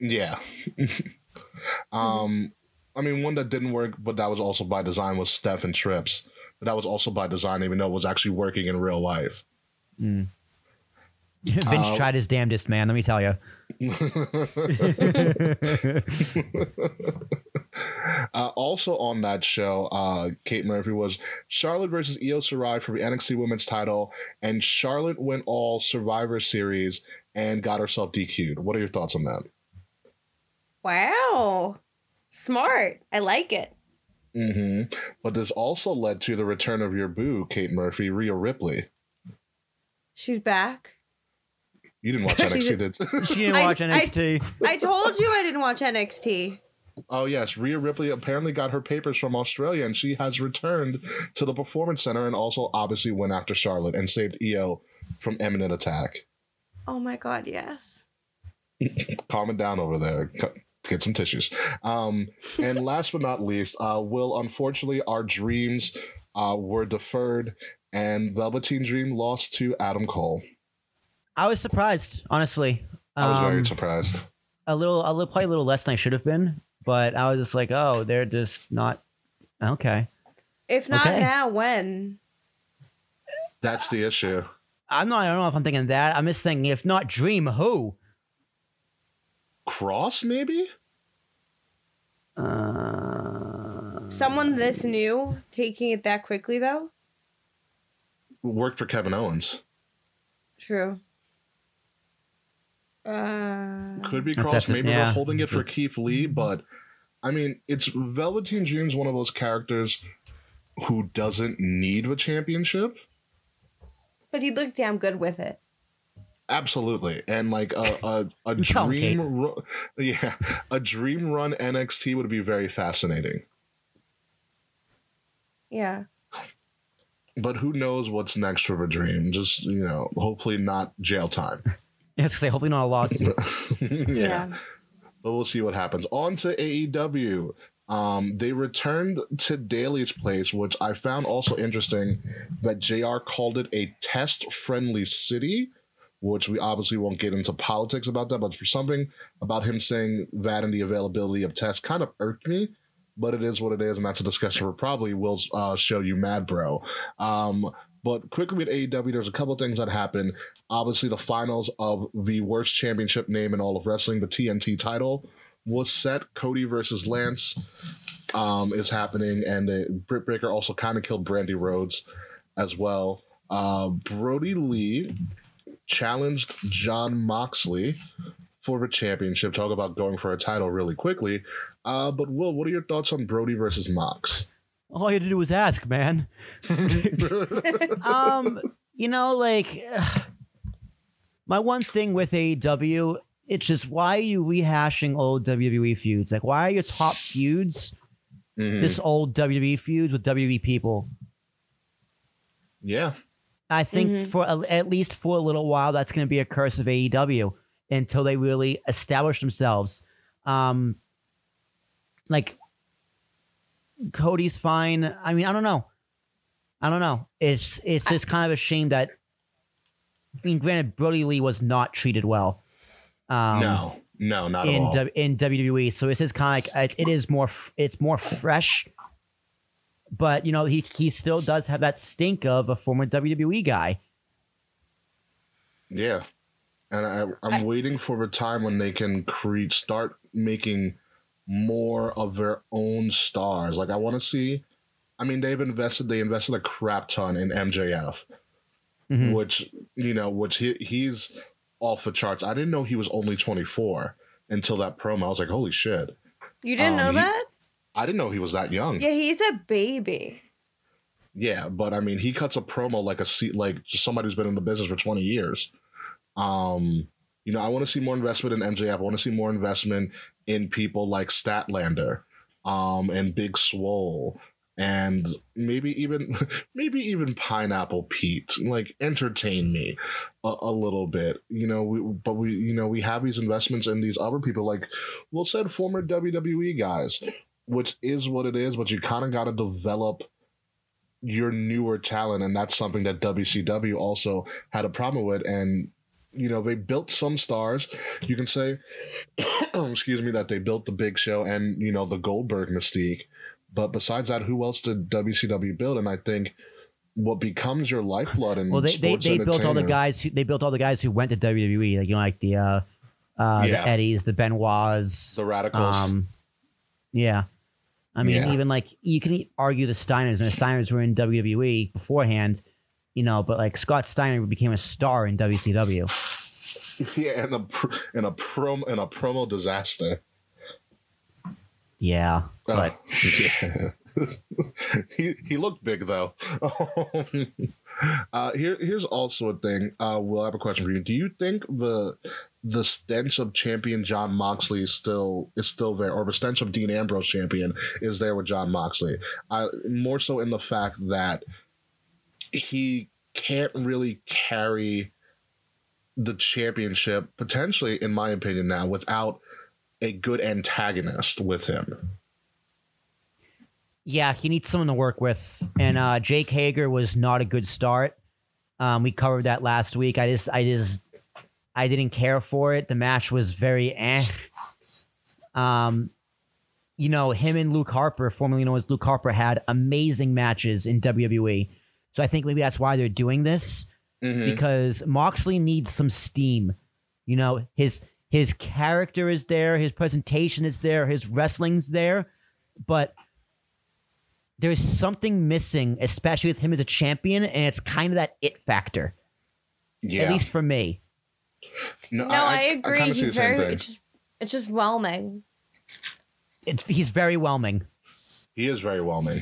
yeah. um, I mean, one that didn't work, but that was also by design was Steph and Trips. But that was also by design, even though it was actually working in real life. Vince Uh, tried his damnedest, man. Let me tell you. Uh, also on that show, uh, Kate Murphy was Charlotte versus Io Shirai for the NXT Women's Title, and Charlotte went all Survivor Series and got herself DQ'd. What are your thoughts on that? Wow. Smart. I like it. hmm But this also led to the return of your boo, Kate Murphy, Rhea Ripley. She's back. You didn't watch NXT, a- did She didn't watch I- NXT. I told you I didn't watch NXT. Oh yes, Rhea Ripley apparently got her papers from Australia, and she has returned to the Performance Center, and also obviously went after Charlotte and saved Io from imminent attack. Oh my god, yes. Calm it down over there. Get some tissues. Um, and last but not least, uh, Will, unfortunately, our dreams uh, were deferred, and Velveteen Dream lost to Adam Cole. I was surprised, honestly. I was very Um, surprised. a little, a little, probably a little less than I should have been, but I was just like, oh, they're just not okay. If not Okay. now, when? That's the issue. I'm not. I don't know if I'm thinking that. I'm just thinking, if not Dream, who? Kross, maybe? Someone this new taking it that quickly though? Worked for Kevin Owens. True. Uh, Could be That's- Kross. Maybe yeah. they're holding it for Keith Lee, but I mean, it's Velveteen Dream's one of those characters who doesn't need a championship. but he looked damn good with it. Absolutely, and like a a, a You tell 'em, Kate. dream, ru- yeah, a dream run NXT would be very fascinating. Yeah. But who knows what's next for the dream? Just you know, hopefully not jail time. Yes, say hopefully not a lawsuit. yeah. But we'll see what happens. On to AEW. Um, they returned to Daily's place, which I found also interesting that JR called it a test friendly city, which we obviously won't get into politics about that, but for something about him saying that and the availability of tests kind of irked me. But it is what it is, and that's a discussion for probably will uh, show you Mad Bro. Um, but quickly with AEW, there's a couple things that happened. Obviously, the finals of the worst championship name in all of wrestling, the TNT title, was set. Cody versus Lance um, is happening, and uh, Britt Baker also kind of killed Brandi Rhodes as well. Uh, Brodie Lee challenged Jon Moxley for the championship. Talk about going for a title really quickly. Uh, but Will, what are your thoughts on Brodie versus Mox? All you had to do was ask, man. um, you know, like ugh, my one thing with AEW, it's just why are you rehashing old WWE feuds? Like, why are your top feuds Mhm. just old WWE feuds with WWE people? Yeah. I think for a, at least for a little while, that's going to be a curse of AEW until they really establish themselves. Um, like Cody's fine. I mean, I don't know. I don't know. It's it's just kind of a shame that. I mean, granted, Brodie Lee was not treated well. Um, no, no, not at in all. W- in WWE. So this is kind of like it, it is more it's more fresh, but you know he he still does have that stink of a former WWE guy. Yeah, and I, I'm waiting for the time when they can create, start making more of their own stars. Like I want to see. I mean, they've invested. They invested a crap ton in MJF, Mhm. which you know, which he, he's off the charts. I didn't know he was only 24 until that promo. I was like, holy shit! You didn't Um, know he- that? I didn't know he was that young. Yeah, he's a baby. Yeah, but I mean, he cuts a promo like a seat, like somebody who's been in the business for twenty years. Um, you know, I want to see more investment in MJF. I want to see more investment in people like Statlander, um, and Big Swole, and maybe even maybe even Pineapple Pete. Like, entertain me a, a little bit. You know, we, but we you know we have these investments in these other people, like we'll said former WWE guys, which is what it is. But you kind of got to develop your newer talent, and that's something that WCW also had a problem with. And you know, they built some stars. You can say, excuse me, that they built the Big Show and you know the Goldberg mystique. But besides that, who else did WCW build? And I think what becomes your lifeblood in Well, they they, they built all the guys who they built all the guys who went to WWE, like you know, like the uh, uh, Yeah. the Eddies, the Benoits, the Radicals. Um, yeah, I mean, Yeah. even like you can argue the Steiners, and the Steiners were in WWE beforehand, you know, but like Scott Steiner became a star in WCW. yeah, and a and a prom and a promo disaster. Yeah, Oh, but yeah. he he looked big though. uh, here here's also a thing. Uh, we'll have a question for you. Do you think the the stench of champion Jon Moxley is still is still there, or the stench of Dean Ambrose champion is there with Jon Moxley? Uh, more so in the fact that he can't really carry the championship potentially, in my opinion, now without a good antagonist with him. Yeah, he needs someone to work with, and uh, Jake Hager was not a good start. Um, we covered that last week. I just, I just, I didn't care for it. The match was very eh. Um, you know, him and Luke Harper, formerly known as Luke Harper, had amazing matches in WWE. So I think maybe that's why they're doing this Mhm. because Moxley needs some steam. You know, his his character is there, his presentation is there, his wrestling's there, but there's something missing, especially with him as a champion, and it's kind of that it factor. Yeah. At least for me. No, No, I, agree. kinda He's very. It's just, it's just whelming. It's he's very whelming. He is very whelming.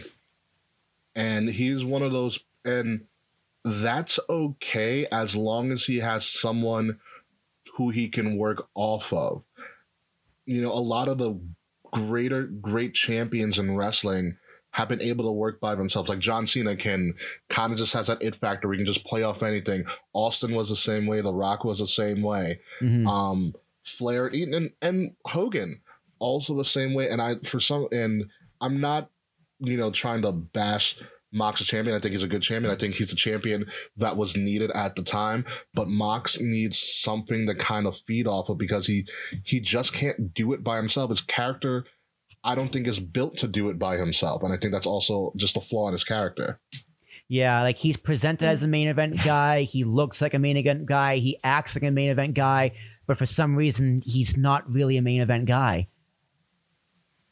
And he's one of those and that's okay as long as he has someone who he can work off of. You know, a lot of the greater great champions in wrestling have been able to work by themselves. Like John Cena can kind of just has that it factor. We can just play off anything. Austin was the same way. The Rock was the same way. Mhm. Um, Flair and, and and Hogan also the same way. And I for some and I'm not you know trying to bash Mox as champion. I think he's a good champion. I think he's the champion that was needed at the time. But Mox needs something to kind of feed off of because he he just can't do it by himself. His character, I don't think, is built to do it by himself. And I think that's also just a flaw in his character. Yeah, like he's presented as a main event guy. He looks like a main event guy. He acts like a main event guy, but for some reason, he's not really a main event guy.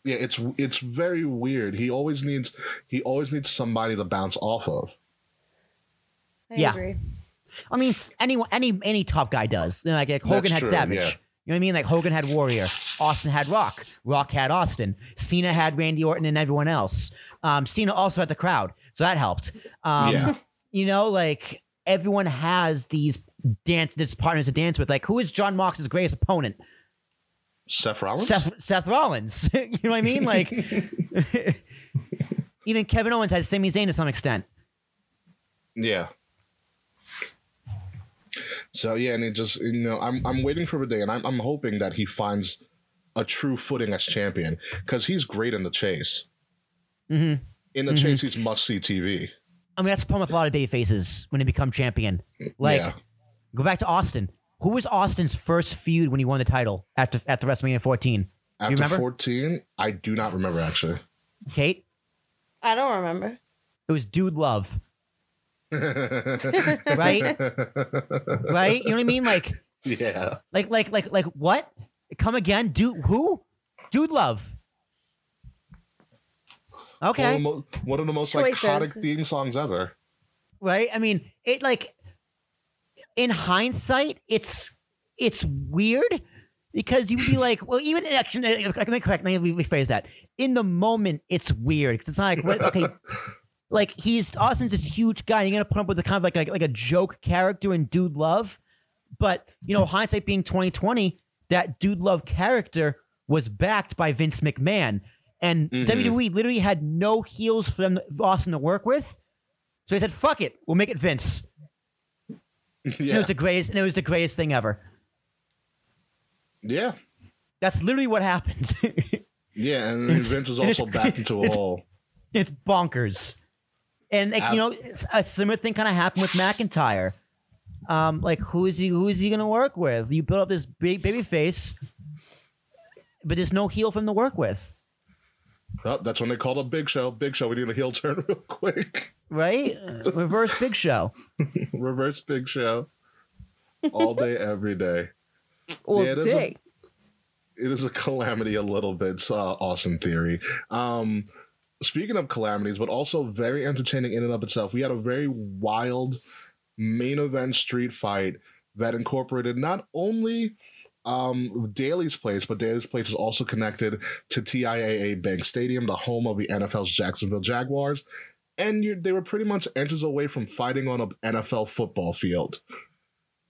Yeah, it's it's very weird. He always needs he always needs somebody to bounce off of. I Yeah. agree. I mean, s- any any any top guy does. You know, Like, like Hogan That's had true, Savage. yeah. You know what I mean? Like Hogan had Warrior. Austin had Rock. Rock had Austin. Cena had Randy Orton and everyone else. Um, Cena also had the crowd, so that helped. Um, Yeah. You know, like everyone has these dance this partners to dance with. Like, who is Jon Mox's greatest opponent? Seth Rollins. Seth Seth Rollins. you know what I mean? Like even Kevin Owens has Sami Zayn to some extent. Yeah. So yeah, and it just you know I'm I'm waiting for the day, and I'm I'm hoping that he finds a true footing as champion because he's great in the chase. Mm-hmm. In the Mhm. chase, he's must see TV. I mean, that's the problem with a lot of baby faces when they become champion. Like, Yeah. go back to Austin. Who was Austin's first feud when he won the title after at the WrestleMania 14? After you remember? 14, I do not remember actually. Kate, I don't remember. it was Dude Love, right? right? You know what I mean? Like, Yeah. like, like, like, like, what? Come again? Dude, who? Dude Love. Okay. One of the, mo- one of the most Choices. iconic theme songs ever. right? I mean, it like in hindsight, it's it's weird because you'd be like, well, even actually, let me correct, let me rephrase that. In the moment, it's weird. It's not like, what, okay, like he's Austin's this huge guy. And you're gonna put up with a kind of like like, like a joke character in Dude Love, but you know, hindsight being 2020, that Dude Love character was backed by Vince McMahon. And Mhm. WWE literally had no heels for them, Austin to work with. So he said, "Fuck it, we'll make it Vince." And it was the greatest. And it was the greatest thing ever. Yeah. That's literally what happens. Yeah, and It's- Vince was also back into a it's- hole. it's bonkers. And like you know, it's a similar thing kind of happened with McIntyre. Um, like who is he? Who is he going to work with? You build up this big baby face, but there's no heel for him to work with, Oh, that's when they called up Big Show. Big Show, we need a heel turn real quick. Right? Reverse Big Show. Reverse Big Show. All day, every day. All Yeah, it is a- it is a calamity a little bit. It's uh, awesome theory. Um, speaking of calamities, but also very entertaining in and of itself, we had a very wild main event street fight that incorporated not only um, Daily's Place, but Daily's Place is also connected to TIAA Bank Stadium, the home of the NFL's Jacksonville Jaguars. And you, they were pretty much inches away from fighting on an NFL football field.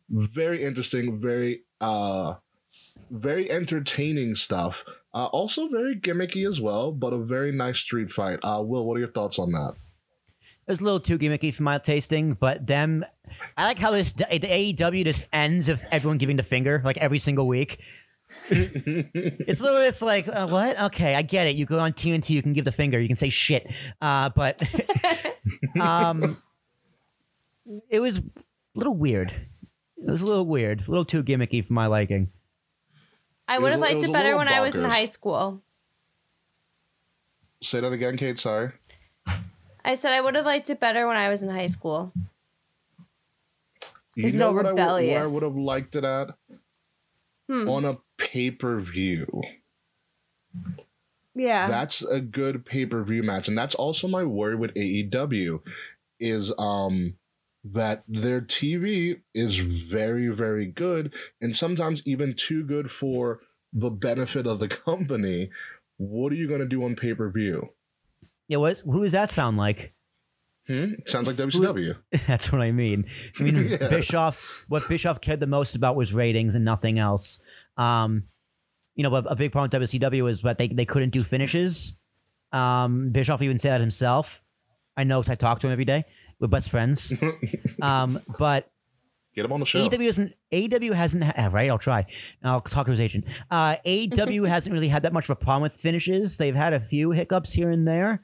Very interesting, very uh, very entertaining stuff. Uh, also very gimmicky as well, but a very nice street fight. Uh, Will, what are your thoughts on that? It was a little too gimmicky for my tasting, but them, I like how this the AEW just ends with everyone giving the finger like every single week. It's literally it's like uh, what? Okay, I get it. You go on TNT, you can give the finger, you can say shit, uh, but um, it was a little weird. It was a little weird, a little too gimmicky for my liking. I would have a- it liked it better little when I was in high school. Say that again, Kate. Sorry. I said I would have liked it better when I was in high school. You know so what I would- where I would have liked it at Hmm. on a pay per view. Yeah. That's a good pay per view match, and that's also my worry with AEW is um that their TV is very very good, and sometimes even too good for the benefit of the company. What are you going to do on pay per view? Yeah, what? Who does that sound like? Hmm? Sounds like WCW. That's what I mean. I mean, Yeah. Bischoff. What Bischoff cared the most about was ratings and nothing else. Um, you know, but a big problem with WCW is that they they couldn't do finishes. Um, Bischoff even said that himself. I know because I talk to him every day. We're best friends. um, but Get him on the show. AEW doesn't. AEW hasn't. Ha- right, I'll try. I'll talk to his agent. Uh, AEW hasn't really had that much of a problem with finishes. They've had a few hiccups here and there.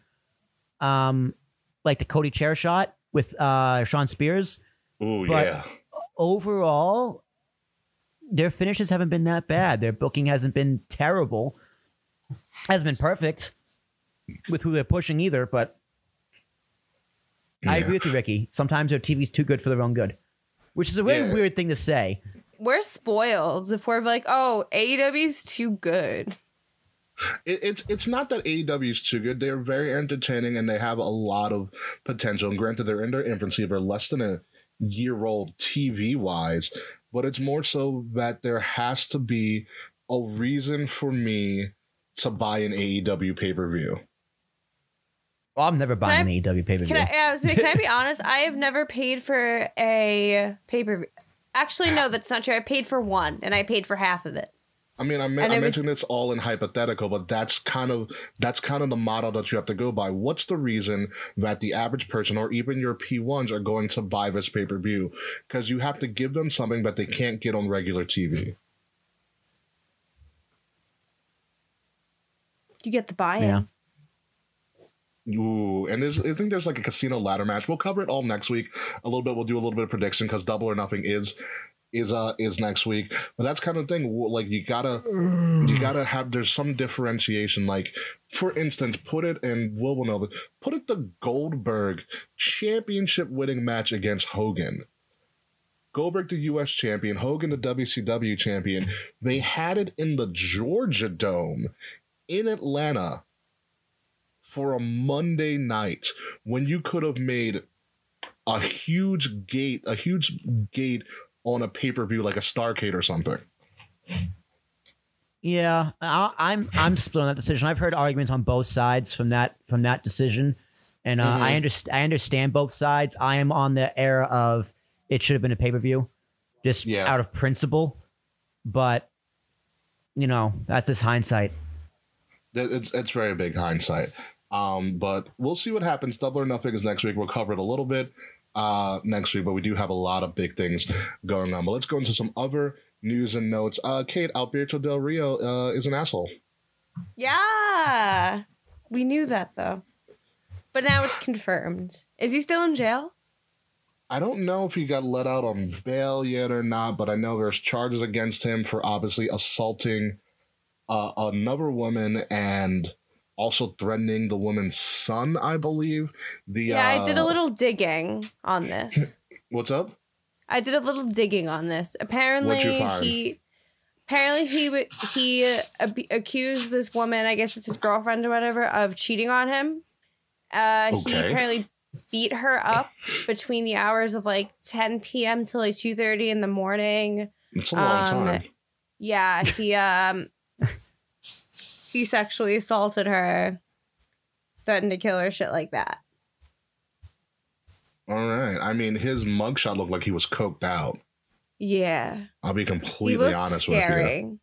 Um, like the Cody chair shot with uh Shawn Spears. Oh yeah. Overall, their finishes haven't been that bad. Their booking hasn't been terrible. Hasn't been perfect with who they're pushing either. But I agree with you, Ricky. Sometimes their TV's too good for their own good, which is a very Yeah. weird thing to say. We're spoiled if we're like, oh, AEW's too good. it, it's it's not that AEW is too good. They're very entertaining and they have a lot of potential. And granted, they're in their infancy, they're less than a year old TV wise. But it's more so that there has to be a reason for me to buy an AEW pay per view. Well, I'm never buying I- an AEW pay per Can view. I, I was can I be honest? I have never paid for a pay per view. Actually, no, that's not true. I paid for one, and I paid for half of it. I mean, I, me- I it was- mentioned it's all in hypothetical, but that's kind of that's kind of the model that you have to go by. What's the reason that the average person or even your P ones are going to buy this pay per view? Because you have to give them something that they can't get on regular TV. You get the buy-in. Yeah. Ooh, and there's, I think there's like a casino ladder match. We'll cover it all next week. A little bit. We'll do a little bit of prediction because Double or Nothing is is uh is next week. But that's kind of thing. Like you gotta you gotta have. There's some differentiation. Like for instance, put it in Will will know. Put it the Goldberg championship winning match against Hogan. Goldberg, the U.S. champion, Hogan, the WCW champion. They had it in the Georgia Dome in Atlanta for a Monday night when you could have made a huge gate, a huge gate on a pay per view like a Starcade or something. Yeah, I, I'm I'm split on that decision. I've heard arguments on both sides from that from that decision, and uh, I Mhm. understand I understand both sides. I am on the era of it should have been a pay per view, just Yeah. out of principle. But you know that's just hindsight. It's it's very big hindsight. Um, but we'll see what happens. Double or nothing is next week. We'll cover it a little bit uh next week, but we do have a lot of big things going on. But let's go into some other news and notes. Uh Kate, Alberto Del Rio uh, is an asshole. Yeah. We knew that though. But now it's confirmed. Is he still in jail? I don't know if he got let out on bail yet or not, but I know there's charges against him for obviously assaulting uh, another woman and also threatening the woman's son. I believe. The Yeah, I did a uh, little digging on this. What's up? I did a little digging on this. Apparently, What'd you find? he apparently he he uh, ab- accused this woman, I guess it's his girlfriend or whatever, of cheating on him. Uh, He apparently beat her up between the hours of like 10 p.m. till like 2:30 in the morning. It's a long Um, time. Yeah, he um he sexually assaulted her, threatened to kill her, shit like that. All right. I mean, his mugshot looked like he was coked out. Yeah. I'll be completely looked honest with you. scary.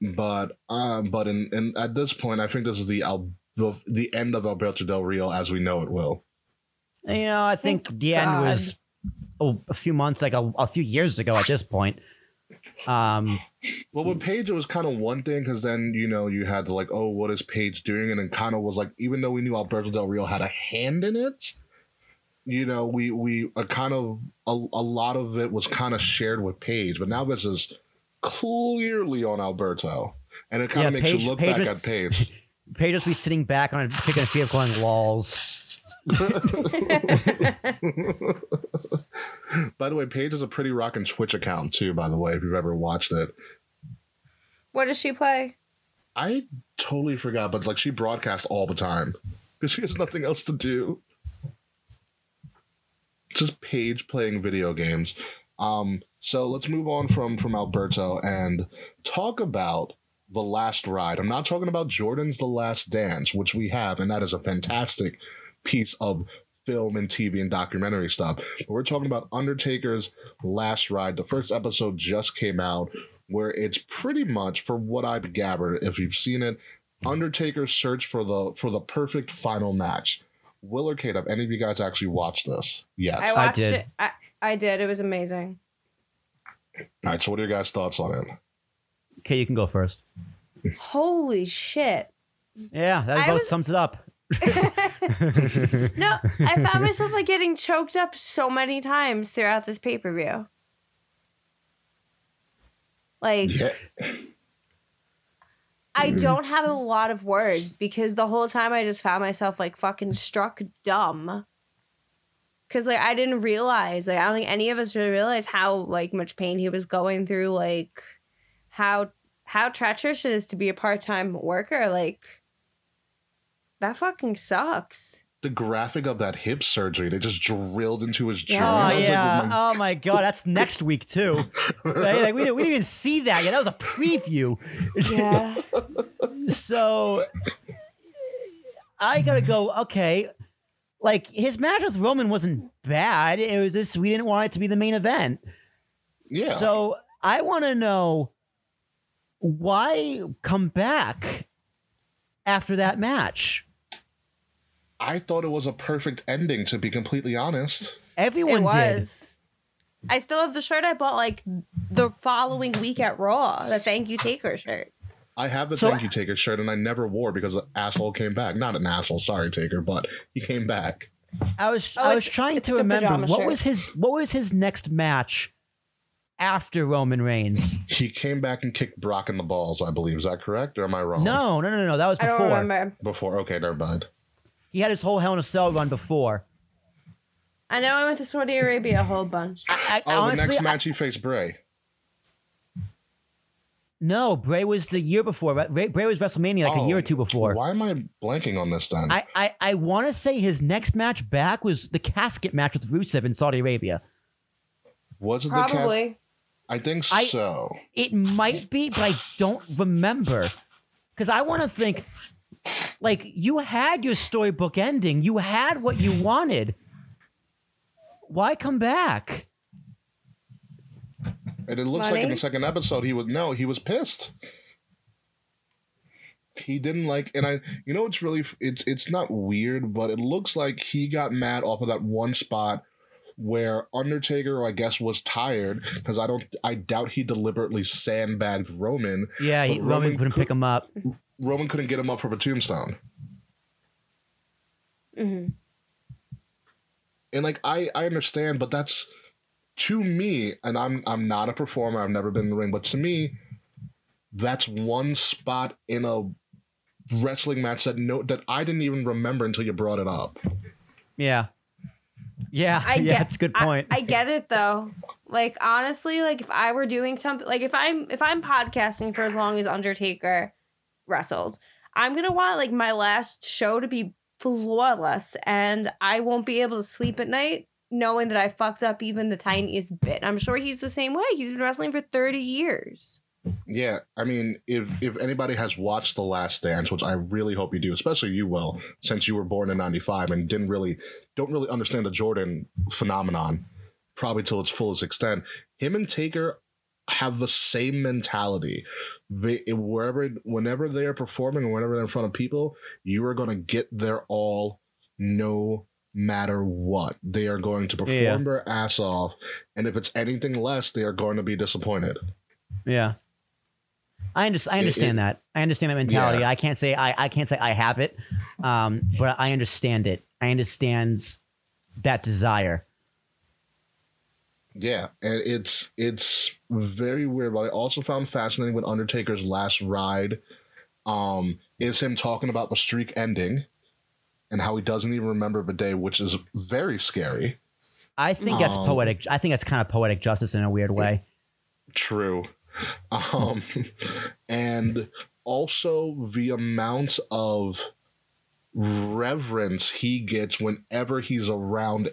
But um, but in, in at this point, I think this is the Al- the, the end of Alberto Del Rio as we know it will. You know, I think the end was oh, a few months, like a, a few years ago at this point. Um, Well, with Paige, it was kind of one thing because then you know you had to like, oh, what is Paige doing? And then kind of was like, even though we knew Alberto Del Rio had a hand in it, you know, we we uh, kind of a, a lot of it was kind of shared with Paige, but now this is clearly on Alberto, and it kind Yeah, of makes Paige- you look Paige back was- at Paige. Paige just be sitting back on a kicking a feet going lols. by the way, Paige is a pretty rockin' Twitch account too. By the way, if you've ever watched it, What does she play? I totally forgot, but like she broadcasts all the time because she has nothing else to do. Just Paige playing video games. Um, so let's move on from from Alberto and talk about the last ride. I'm not talking about Jordan's The Last Dance, which we have, and that is a fantastic piece of film and TV and documentary stuff. But we're talking about Undertaker's Last Ride. The first episode just came out, where it's pretty much, for what I've gathered, if you've seen it, Undertaker's search for the for the perfect final match. Will or Kate, have any of you guys actually watched this yet? I watched it. I, I did. It was amazing. All right, so what are your guys' thoughts on it? Okay, you can go first. Holy shit. Yeah, that I about was- sums it up. No, I found myself like getting choked up so many times throughout this pay per view. Like, I mm. don't have a lot of words because the whole time I just found myself like fucking struck dumb. Cause like I didn't realize, like I don't think any of us really realized how like much pain he was going through, like how how treacherous it is to be a part time worker. Like that fucking sucks. The graphic of that hip surgery, they just drilled into his oh, jaw. Oh I was like, yeah! Oh my- oh my god, that's next week too. Right? Like, we, didn't, we didn't even see that yet. That was a preview. Yeah. so I gotta go. Okay, like his match with Roman wasn't bad. It was just we didn't want it to be the main event. Yeah. So I want to know why come back after that match. I thought it was a perfect ending, to be completely honest. Everyone it did. was. I still have the shirt I bought like the following week at Raw, the thank you taker shirt. I have the So- thank you Taker shirt, and I never wore because the asshole came back. Not an asshole, sorry Taker, but he came back. I was Oh, I was trying to remember what shirt. was his what was his next match after Roman Reigns. He came back and kicked Brock in the balls, I believe. Is that correct, or am I wrong? No, no, no, no. That was I don't before. remember. Before, okay, never mind. He had his whole Hell in a Cell run before. I know I went to Saudi Arabia a whole bunch. I, Oh, honestly, the next I- match he faced Bray. no, Bray was the year before. Bray, Bray was WrestleMania like a year or oh, two before. Why am I blanking on this then? I, I, I want to say his next match back was the casket match with Rusev in Saudi Arabia. was it the cat? Probably. I think I- so. It might be, but I don't remember. Because I want to think, like, you had your storybook ending, you had what you wanted. Why come back? And it looks like in the second episode he was no, he was pissed. He didn't like, and I, you know, it's really, it's it's not weird, but it looks like he got mad off of that one spot where Undertaker, I guess, was tired because I don't, I doubt he deliberately sandbagged Roman. Yeah, he, but Roman couldn't pick him up. Roman couldn't get him up from a tombstone. Mhm. and like I I understand, but that's to me, and I'm I'm not a performer. I've never been in the ring, but to me, that's one spot in a wrestling match that no that I didn't even remember until you brought it up. Yeah. Yeah, I yeah, get, that's a good I- point. I, get it though. Like honestly, like if I were doing something, like if I'm if I'm podcasting for as long as Undertaker wrestled, I'm gonna want like my last show to be flawless, and I won't be able to sleep at night knowing that I fucked up even the tiniest bit. I'm sure he's the same way. He's been wrestling for 30 years. Yeah, I mean, if if anybody has watched The Last Dance, which I really hope you do, especially you will, since you were born in '95 and didn't really don't really understand the Jordan phenomenon, probably till its fullest extent. Him and Taker have the same mentality. They, wherever, whenever they are performing or whenever they're in front of people, you are going to get their all, no matter what. They are going to perform Yeah. their ass off, and if it's anything less, they are going to be disappointed. Yeah. I, under- I It- understand it- that. I understand that mentality. Yeah. I can't say I, I can't say I have it, um, but I understand it. I understand that desire. Yeah, and it's it's very weird. But I also found fascinating with Undertaker's last ride, um, is him talking about the streak ending, and how he doesn't even remember the day, which is very scary. I think that's Um, poetic. I think that's kind of poetic justice in a weird way. True. Um, and also the amount of reverence he gets whenever he's around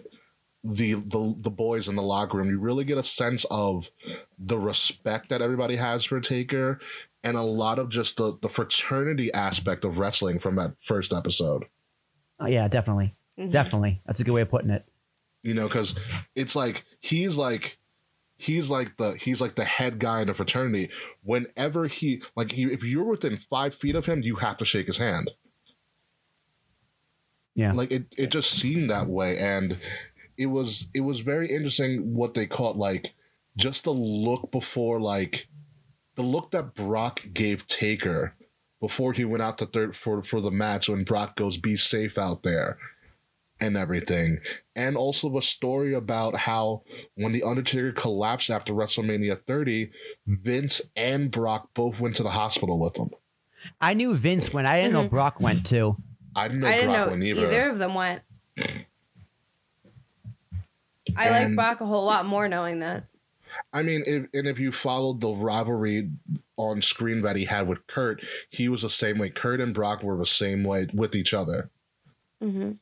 the, the the boys in the locker room. You really get a sense of the respect that everybody has for Taker and a lot of just the, the fraternity aspect of wrestling from that first episode. Oh, yeah, definitely, mm-hmm. definitely. That's a good way of putting it. you know because it's like he's like he's like the he's like the head guy in the fraternity whenever he like he, if you're within five feet of him you have to shake his hand Yeah. like it, it just seemed that way and it was it was very interesting what they caught like just the look before like the look that brock gave taker before he went out to third for for the match when brock goes be safe out there and everything. And also the story about how when The Undertaker collapsed after WrestleMania 30, Vince and Brock both went to the hospital with him. I knew Vince went. I didn't know Mhm. Brock went too. I didn't know I didn't Brock know went either. either. of them went. I like And- Brock a whole lot more knowing that. I mean, if, and if you followed the rivalry on screen that he had with Kurt, he was the same way. Kurt and Brock were the same way with each other. Mm-hmm.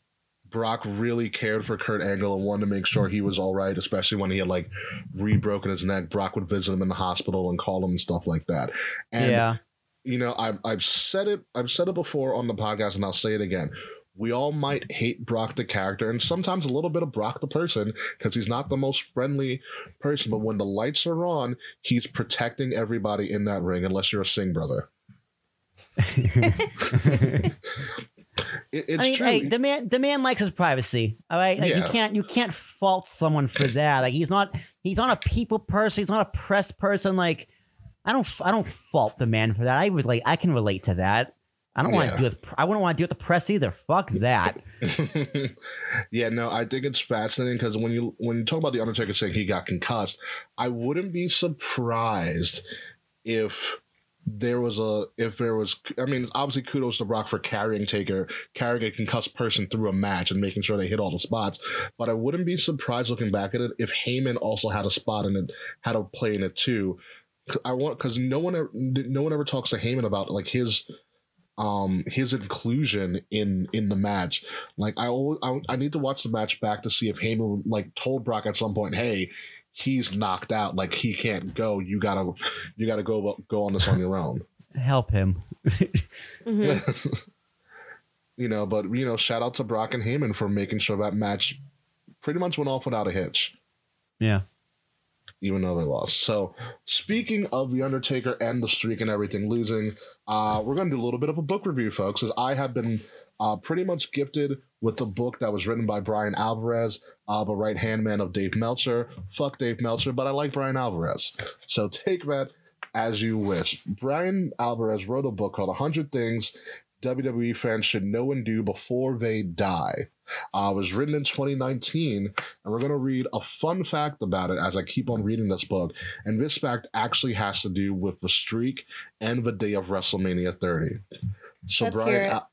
Brock really cared for Kurt Angle and wanted to make sure he was all right, especially when he had like re-broken his neck. Brock would visit him in the hospital and call him and stuff like that. And yeah. you know, I've I've said it I've said it before on the podcast and I'll say it again. We all might hate Brock the character and sometimes a little bit of Brock the person because he's not the most friendly person. But when the lights are on, he's protecting everybody in that ring, unless you're a Singh brother. It- it's I mean, true. hey, the man, the man likes his privacy. All right, like, you can't, you can't fault someone for that. Like he's not, he's not a people person. He's not a press person. Like I don't, I don't fault the man for that. I would like, I can relate to that. I don't want Yeah. to deal with, I wouldn't want to deal with the press either. Fuck that. yeah, no, I think it's fascinating because when you when you talk about the Undertaker saying he got concussed, I wouldn't be surprised if there was a if there was I mean obviously kudos to Brock for carrying Taker carrying a concussed person through a match and making sure they hit all the spots but I wouldn't be surprised looking back at it if Heyman also had a spot in it had a play in it too I want because no one ever, no one ever talks to Heyman about like his um his inclusion in in the match. Like I always I, I need to watch the match back to see if Heyman like told Brock at some point hey he's knocked out. Like he can't go. You gotta you gotta go go on this on your own. Help him. you know but you know shout out to Brock and Heyman for making sure that match pretty much went off without a hitch. Yeah. Even though they lost. So, speaking of The Undertaker and the streak and everything losing, uh, we're going to do a little bit of a book review, folks, as I have been uh, pretty much gifted with the book that was written by Bryan Alvarez, uh, the right hand man of Dave Meltzer. Fuck Dave Meltzer, but I like Bryan Alvarez. So, take that as you wish. Bryan Alvarez wrote a book called 100 Things WWE fans should know and do before they die. Uh, it was written in 2019, and we're going to read a fun fact about it as I keep on reading this book. And this fact actually has to do with the streak and the day of WrestleMania 30. So, Let's Bryan. Al-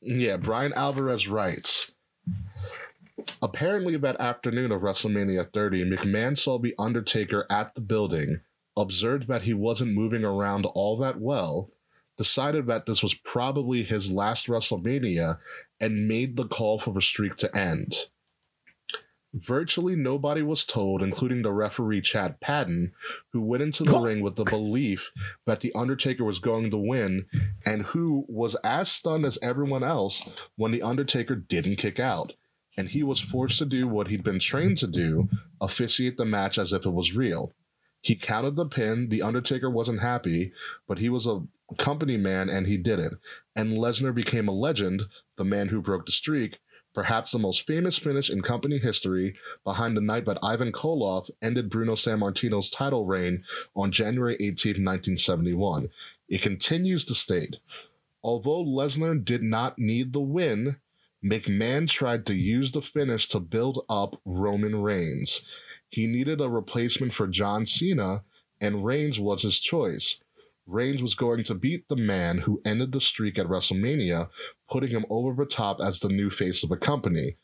yeah, Bryan Alvarez writes. Apparently, that afternoon of WrestleMania 30, McMahon saw The Undertaker at the building, observed that he wasn't moving around all that well, decided that this was probably his last WrestleMania, and made the call for the streak to end. Virtually nobody was told, including the referee Chad Patton, who went into the ring with the belief that The Undertaker was going to win, and who was as stunned as everyone else when The Undertaker didn't kick out. And he was forced to do what he'd been trained to do officiate the match as if it was real. He counted the pin. The Undertaker wasn't happy, but he was a company man and he did it. And Lesnar became a legend, the man who broke the streak, perhaps the most famous finish in company history, behind the night that Ivan Koloff ended Bruno Sammartino's title reign on January 18, 1971. It continues to state although Lesnar did not need the win, McMahon tried to use the finish to build up Roman Reigns. He needed a replacement for John Cena, and Reigns was his choice. Reigns was going to beat the man who ended the streak at WrestleMania, putting him over the top as the new face of the company.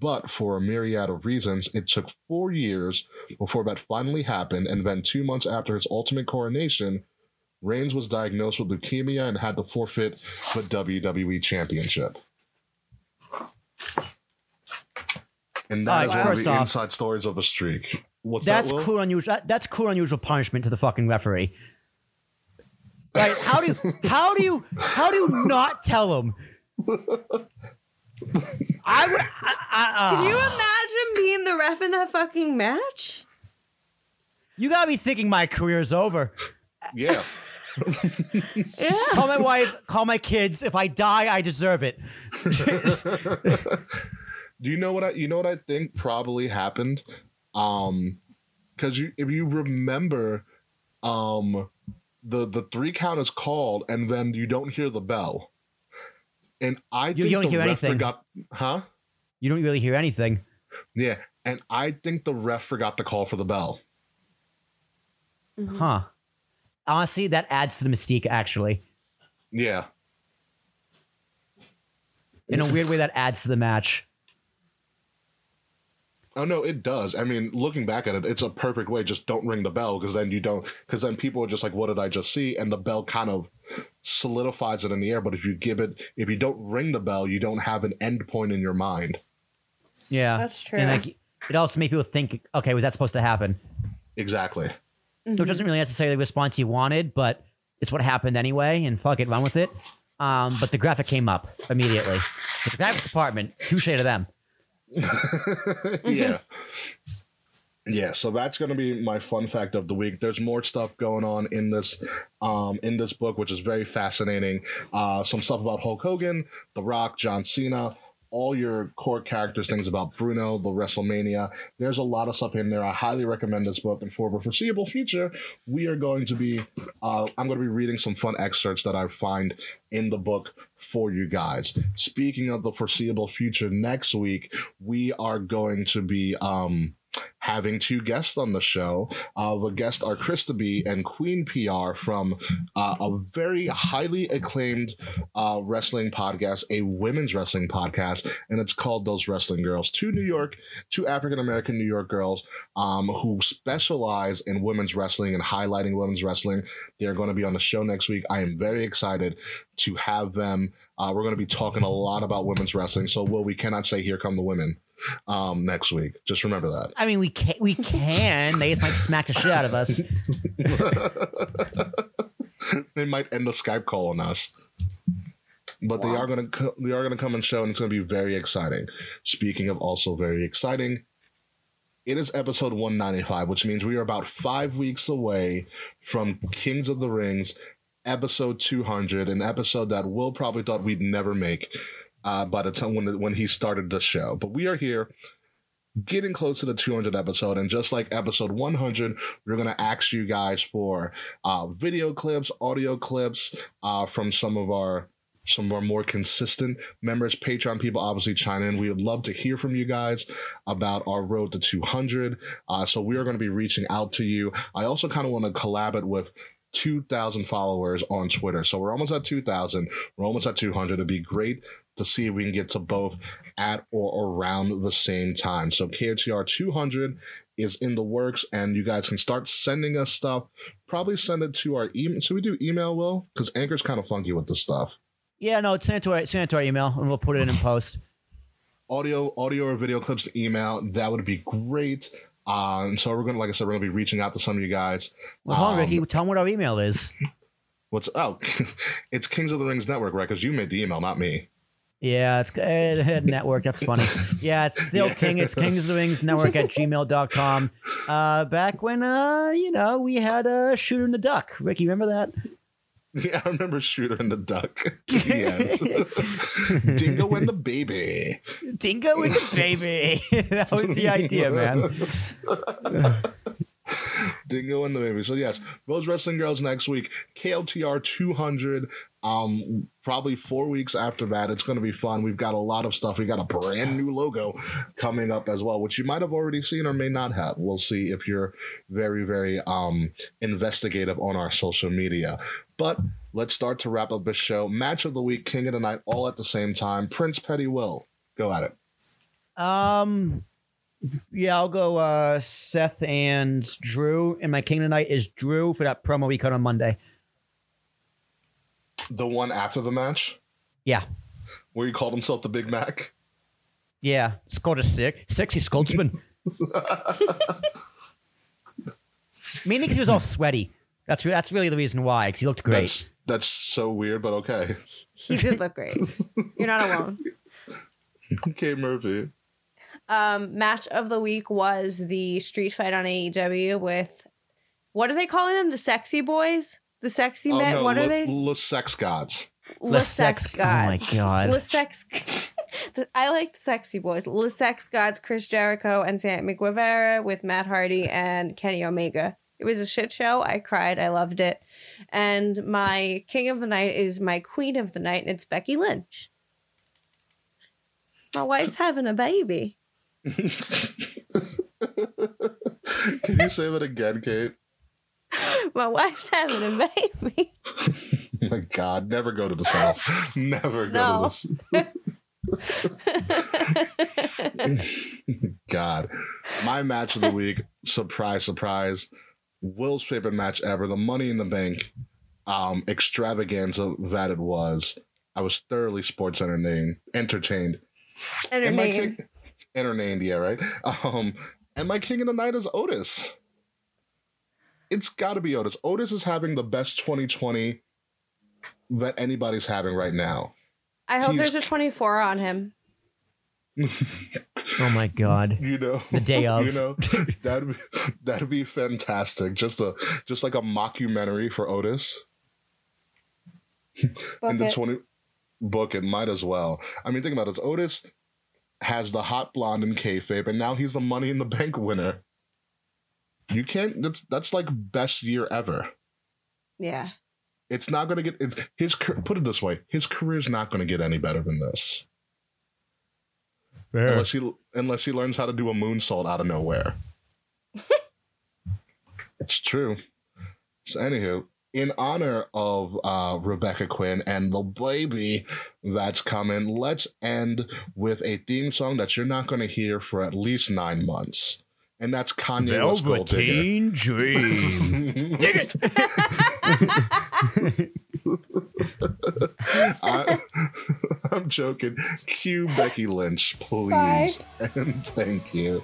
But for a myriad of reasons, it took four years before that finally happened, and then two months after his ultimate coronation, Reigns was diagnosed with leukemia and had to forfeit the WWE Championship. And that All right, is one of the off- inside stories of a streak. What's that's that? Cruel unusual. that- That's cruel unusual punishment to the fucking referee. Right? How do you how do you how do you not tell him? I would. I, I, Can you uh, imagine being the ref in that fucking match? you gotta be thinking my career's over. Yeah. Yeah. Call my wife. Call my kids. If I die, I deserve it. Do you know what I you know what I think probably happened? Um because you if you remember um the the three count is called and then you don't hear the bell. And I You- think you don't the hear ref anything. forgot huh? You don't really hear anything. Yeah. And I think the ref forgot to call for the bell. Mm-hmm. Huh. Honestly, that adds to the mystique, actually. Yeah. In a weird way, that adds to the match. Oh no, it does. I mean, looking back at it, it's a perfect way. Just don't ring the bell because then you don't. Because then people are just like, "What did I just see?" And the bell kind of solidifies it in the air. But if you give it, if you don't ring the bell, you don't have an end point in your mind. Yeah. That's true. And like, it also makes people think, okay, was that supposed to happen? Exactly. Mm-hmm. So it doesn't really necessarily the response you wanted, but it's what happened anyway, and fuck it, run with it. Um, but the graphic came up immediately. But the graphics department, touche to them. yeah. Yeah, so that's going to be my fun fact of the week. There's more stuff going on in this um in this book which is very fascinating. Uh some stuff about Hulk Hogan, The Rock, John Cena, all your core characters, things about Bruno, the WrestleMania. There's a lot of stuff in there. I highly recommend this book. And for the foreseeable future, we are going to be, uh, I'm going to be reading some fun excerpts that I find in the book for you guys. Speaking of the foreseeable future, next week, we are going to be, um, having two guests on the show. Uh, the guests are Krista B and Queen PR from uh, a very highly acclaimed uh, wrestling podcast, a women's wrestling podcast, and it's called Those Wrestling Girls. Two New York, two African American New York girls um, who specialize in women's wrestling and highlighting women's wrestling. They're going to be on the show next week. I am very excited to have them. Uh, we're going to be talking a lot about women's wrestling. So, Will, we cannot say "Here come the women" um, next week. Just remember that. I mean, we can, we can. They might smack the shit out of us. they might end the Skype call on us. But they are gonna co- they are gonna come and show, and it's gonna be very exciting. Speaking of also very exciting, it is episode one ninety five, which means we are about five weeks away from Kings of the Rings, episode two hundred, an episode that Will probably thought we'd never make uh, by the time when when he started the show. But we are here getting close to the 200 episode and just like episode 100 we're going to ask you guys for uh, video clips audio clips uh, from some of our some of our more consistent members patreon people obviously chime in. We would love to hear from you guys about our road to 200 uh, so we are going to be reaching out to you. I also kind of want to collab it with 2,000 followers on Twitter. So we're almost at 2,000. We're almost at 200. It'd be great to see if we can get to both at or around the same time. So KTR 200 is in the works, and you guys can start sending us stuff. Probably send it to our email. So we do email, Will? Because Anchor's kind of funky with this stuff. Yeah, no, send it to our, send it to our email, and we'll put it in in post. audio, audio or video clips to email, that would be great. Um, so we're gonna, like I said, we're gonna be reaching out to some of you guys. Well, hold on, Um, Ricky. Tell them what our email is. What's oh, it's Kings of the Rings Network, right? Because you made the email, not me. Yeah, it's uh, network. That's funny. Yeah, it's still King. It's Kings of the Rings Network at gmail.com. Uh, back when, uh, you know, we had a shooter in the duck. Ricky, remember that? Yeah, I remember Shooter and the Duck. yes, Dingo and the Baby. Dingo and the baby. that was the idea, man. Dingo in the Baby. So yes, Those Wrestling Girls next week. KLTR 200. Um, probably four weeks after that. It's going to be fun. We've got a lot of stuff. We got a brand new logo coming up as well, which you might have already seen or may not have. We'll see if you're very, very um investigative on our social media. But let's start to wrap up this show. Match of the week, King of the Night, all at the same time. Prince Petty Will. Go at it. Um, yeah, I'll go uh, Seth and Drew. And my king tonight is Drew for that promo we cut on Monday. The one after the match, Yeah. where he called himself the Big Mac. Yeah. It's called a sick, sexy Scotsman. Mainly because he was all sweaty. That's re- that's really the reason why. Because he looked great. That's that's so weird, but okay. He did look great. You're not alone. Okay, Murphy. Um, match of the week was the street fight on AEW with what are they calling them? The sexy boys? The sexy men? no, what are Le- they? Le Sex Gods. The Sex Gods. Oh my God. Le Sex. I like the sexy boys. The Sex Gods, Chris Jericho and Sammy Guevara with Matt Hardy and Kenny Omega. It was a shit show. I cried. I loved it. And my king of the night is my queen of the night, and it's Becky Lynch. My wife's having a baby. Can you say that again, Kate? My wife's having a baby. Oh my God, never go to the South. never go No. to this. God. My match of the week, surprise, surprise. Will's favorite match ever, the Money in the Bank um, extravaganza that it was. I was thoroughly sports entertained, entertained. And my Entertaining. king, entertained, yeah, right. Um, and my king of the night is Otis. It's got to be Otis. Otis is having the best 2020 that anybody's having right now. I hope He's- there's a 24 on him. oh my god. You know, The day of. you know, that'd be that'd be fantastic. Just a just like a mockumentary for Otis in the it. 20 book. It might as well. I mean, think about it. Otis has the hot blonde in kayfabe, and now he's the Money in the Bank winner. You can't. That's that's like best year ever. Yeah. It's not going to get it's, his. Put it this way: his career's not going to get any better than this, unless he unless he learns how to do a moonsault out of nowhere. it's true. So, anywho, in honor of uh, Rebecca Quin and the baby that's coming, let's end with a theme song that you're not going to hear for at least nine months, and that's Kanye West Gold Digger. Dream. Dig it. I, I'm joking. Cue Becky Lynch, please. And thank you.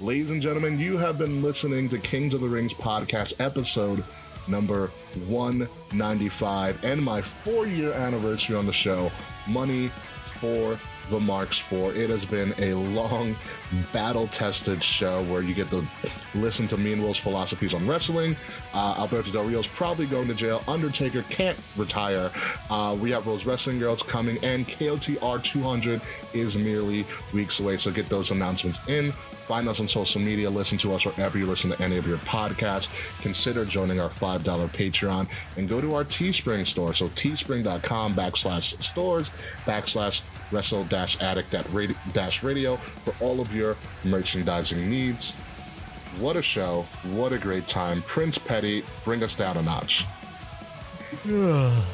Ladies and gentlemen, you have been listening to Kings of the Rings podcast episode number 195 and my four year anniversary on the show, Money for the Marks 4. It has been a long, battle tested show where you get to listen to me and Will's philosophies on wrestling. Uh, Alberto Del Rio's probably going to jail. Undertaker can't retire. Uh, we have Those Wrestling Girls coming, and KOTR 200 is merely weeks away. So get those announcements in. Find us on social media. Listen to us wherever you listen to any of your podcasts. Consider joining our $5 Patreon and go to our Teespring store. So teespring.com backslash stores backslash wrestle dash addict dash radio for all of your merchandising needs. What a show. What a great time. Prince Petty, bring us down a notch. I don't,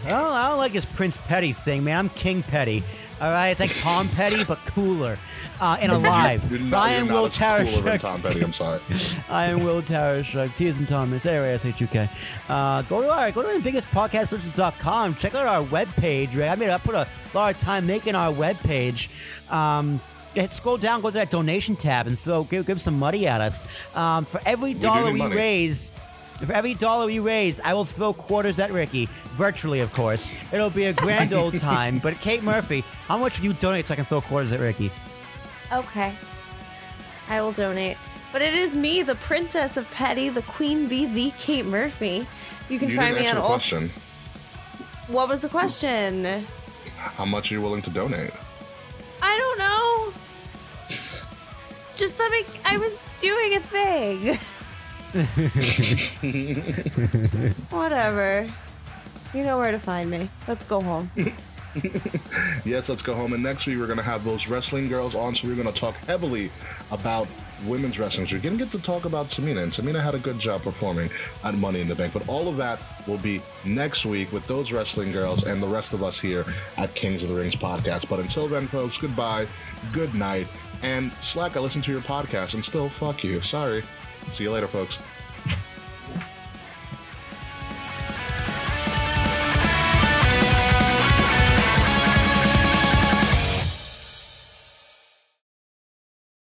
I don't like his Prince Petty thing, man. I'm King Petty. All right, it's like Tom Petty but cooler uh, and You're alive. not, I you're am Will as cooler than Tarashuk. Tom Petty. I'm sorry. I am Will Tarashuk. T is and Thomas. A-R-A-S-H-U-K. Uh, go to our go to the biggest podcastsolutions.com. Check out our webpage. Right? I mean, I put a lot of time making our webpage. Um, hit- scroll down, go to that donation tab, and throw give, give some money at us. Um, for every do dollar we money. raise. For every dollar we raise, I will throw quarters at Ricky, virtually, of course. It'll be a grand old time. But Kate Murphy, how much would you donate so I can throw quarters at Ricky? Okay. I will donate. But it is me, the princess of Petty, the queen bee, the Kate Murphy. You can You find didn't me answer on the all. question. What was the question? How much are you willing to donate? I don't know. Just let me. I was doing a thing. Whatever. You know where to find me. Let's go home. Yes, let's go home. And next week we're going to have those wrestling girls on, so we're going to talk heavily about women's wrestling. So we're going to get to talk about Samina, and Samina had a good job performing at Money in the Bank. But all of that will be next week with those wrestling girls and the rest of us here at Kings of the Rings podcast. But until then, folks, goodbye, good night, and Slack. I listen to your podcast and still fuck you. Sorry. See you later, folks.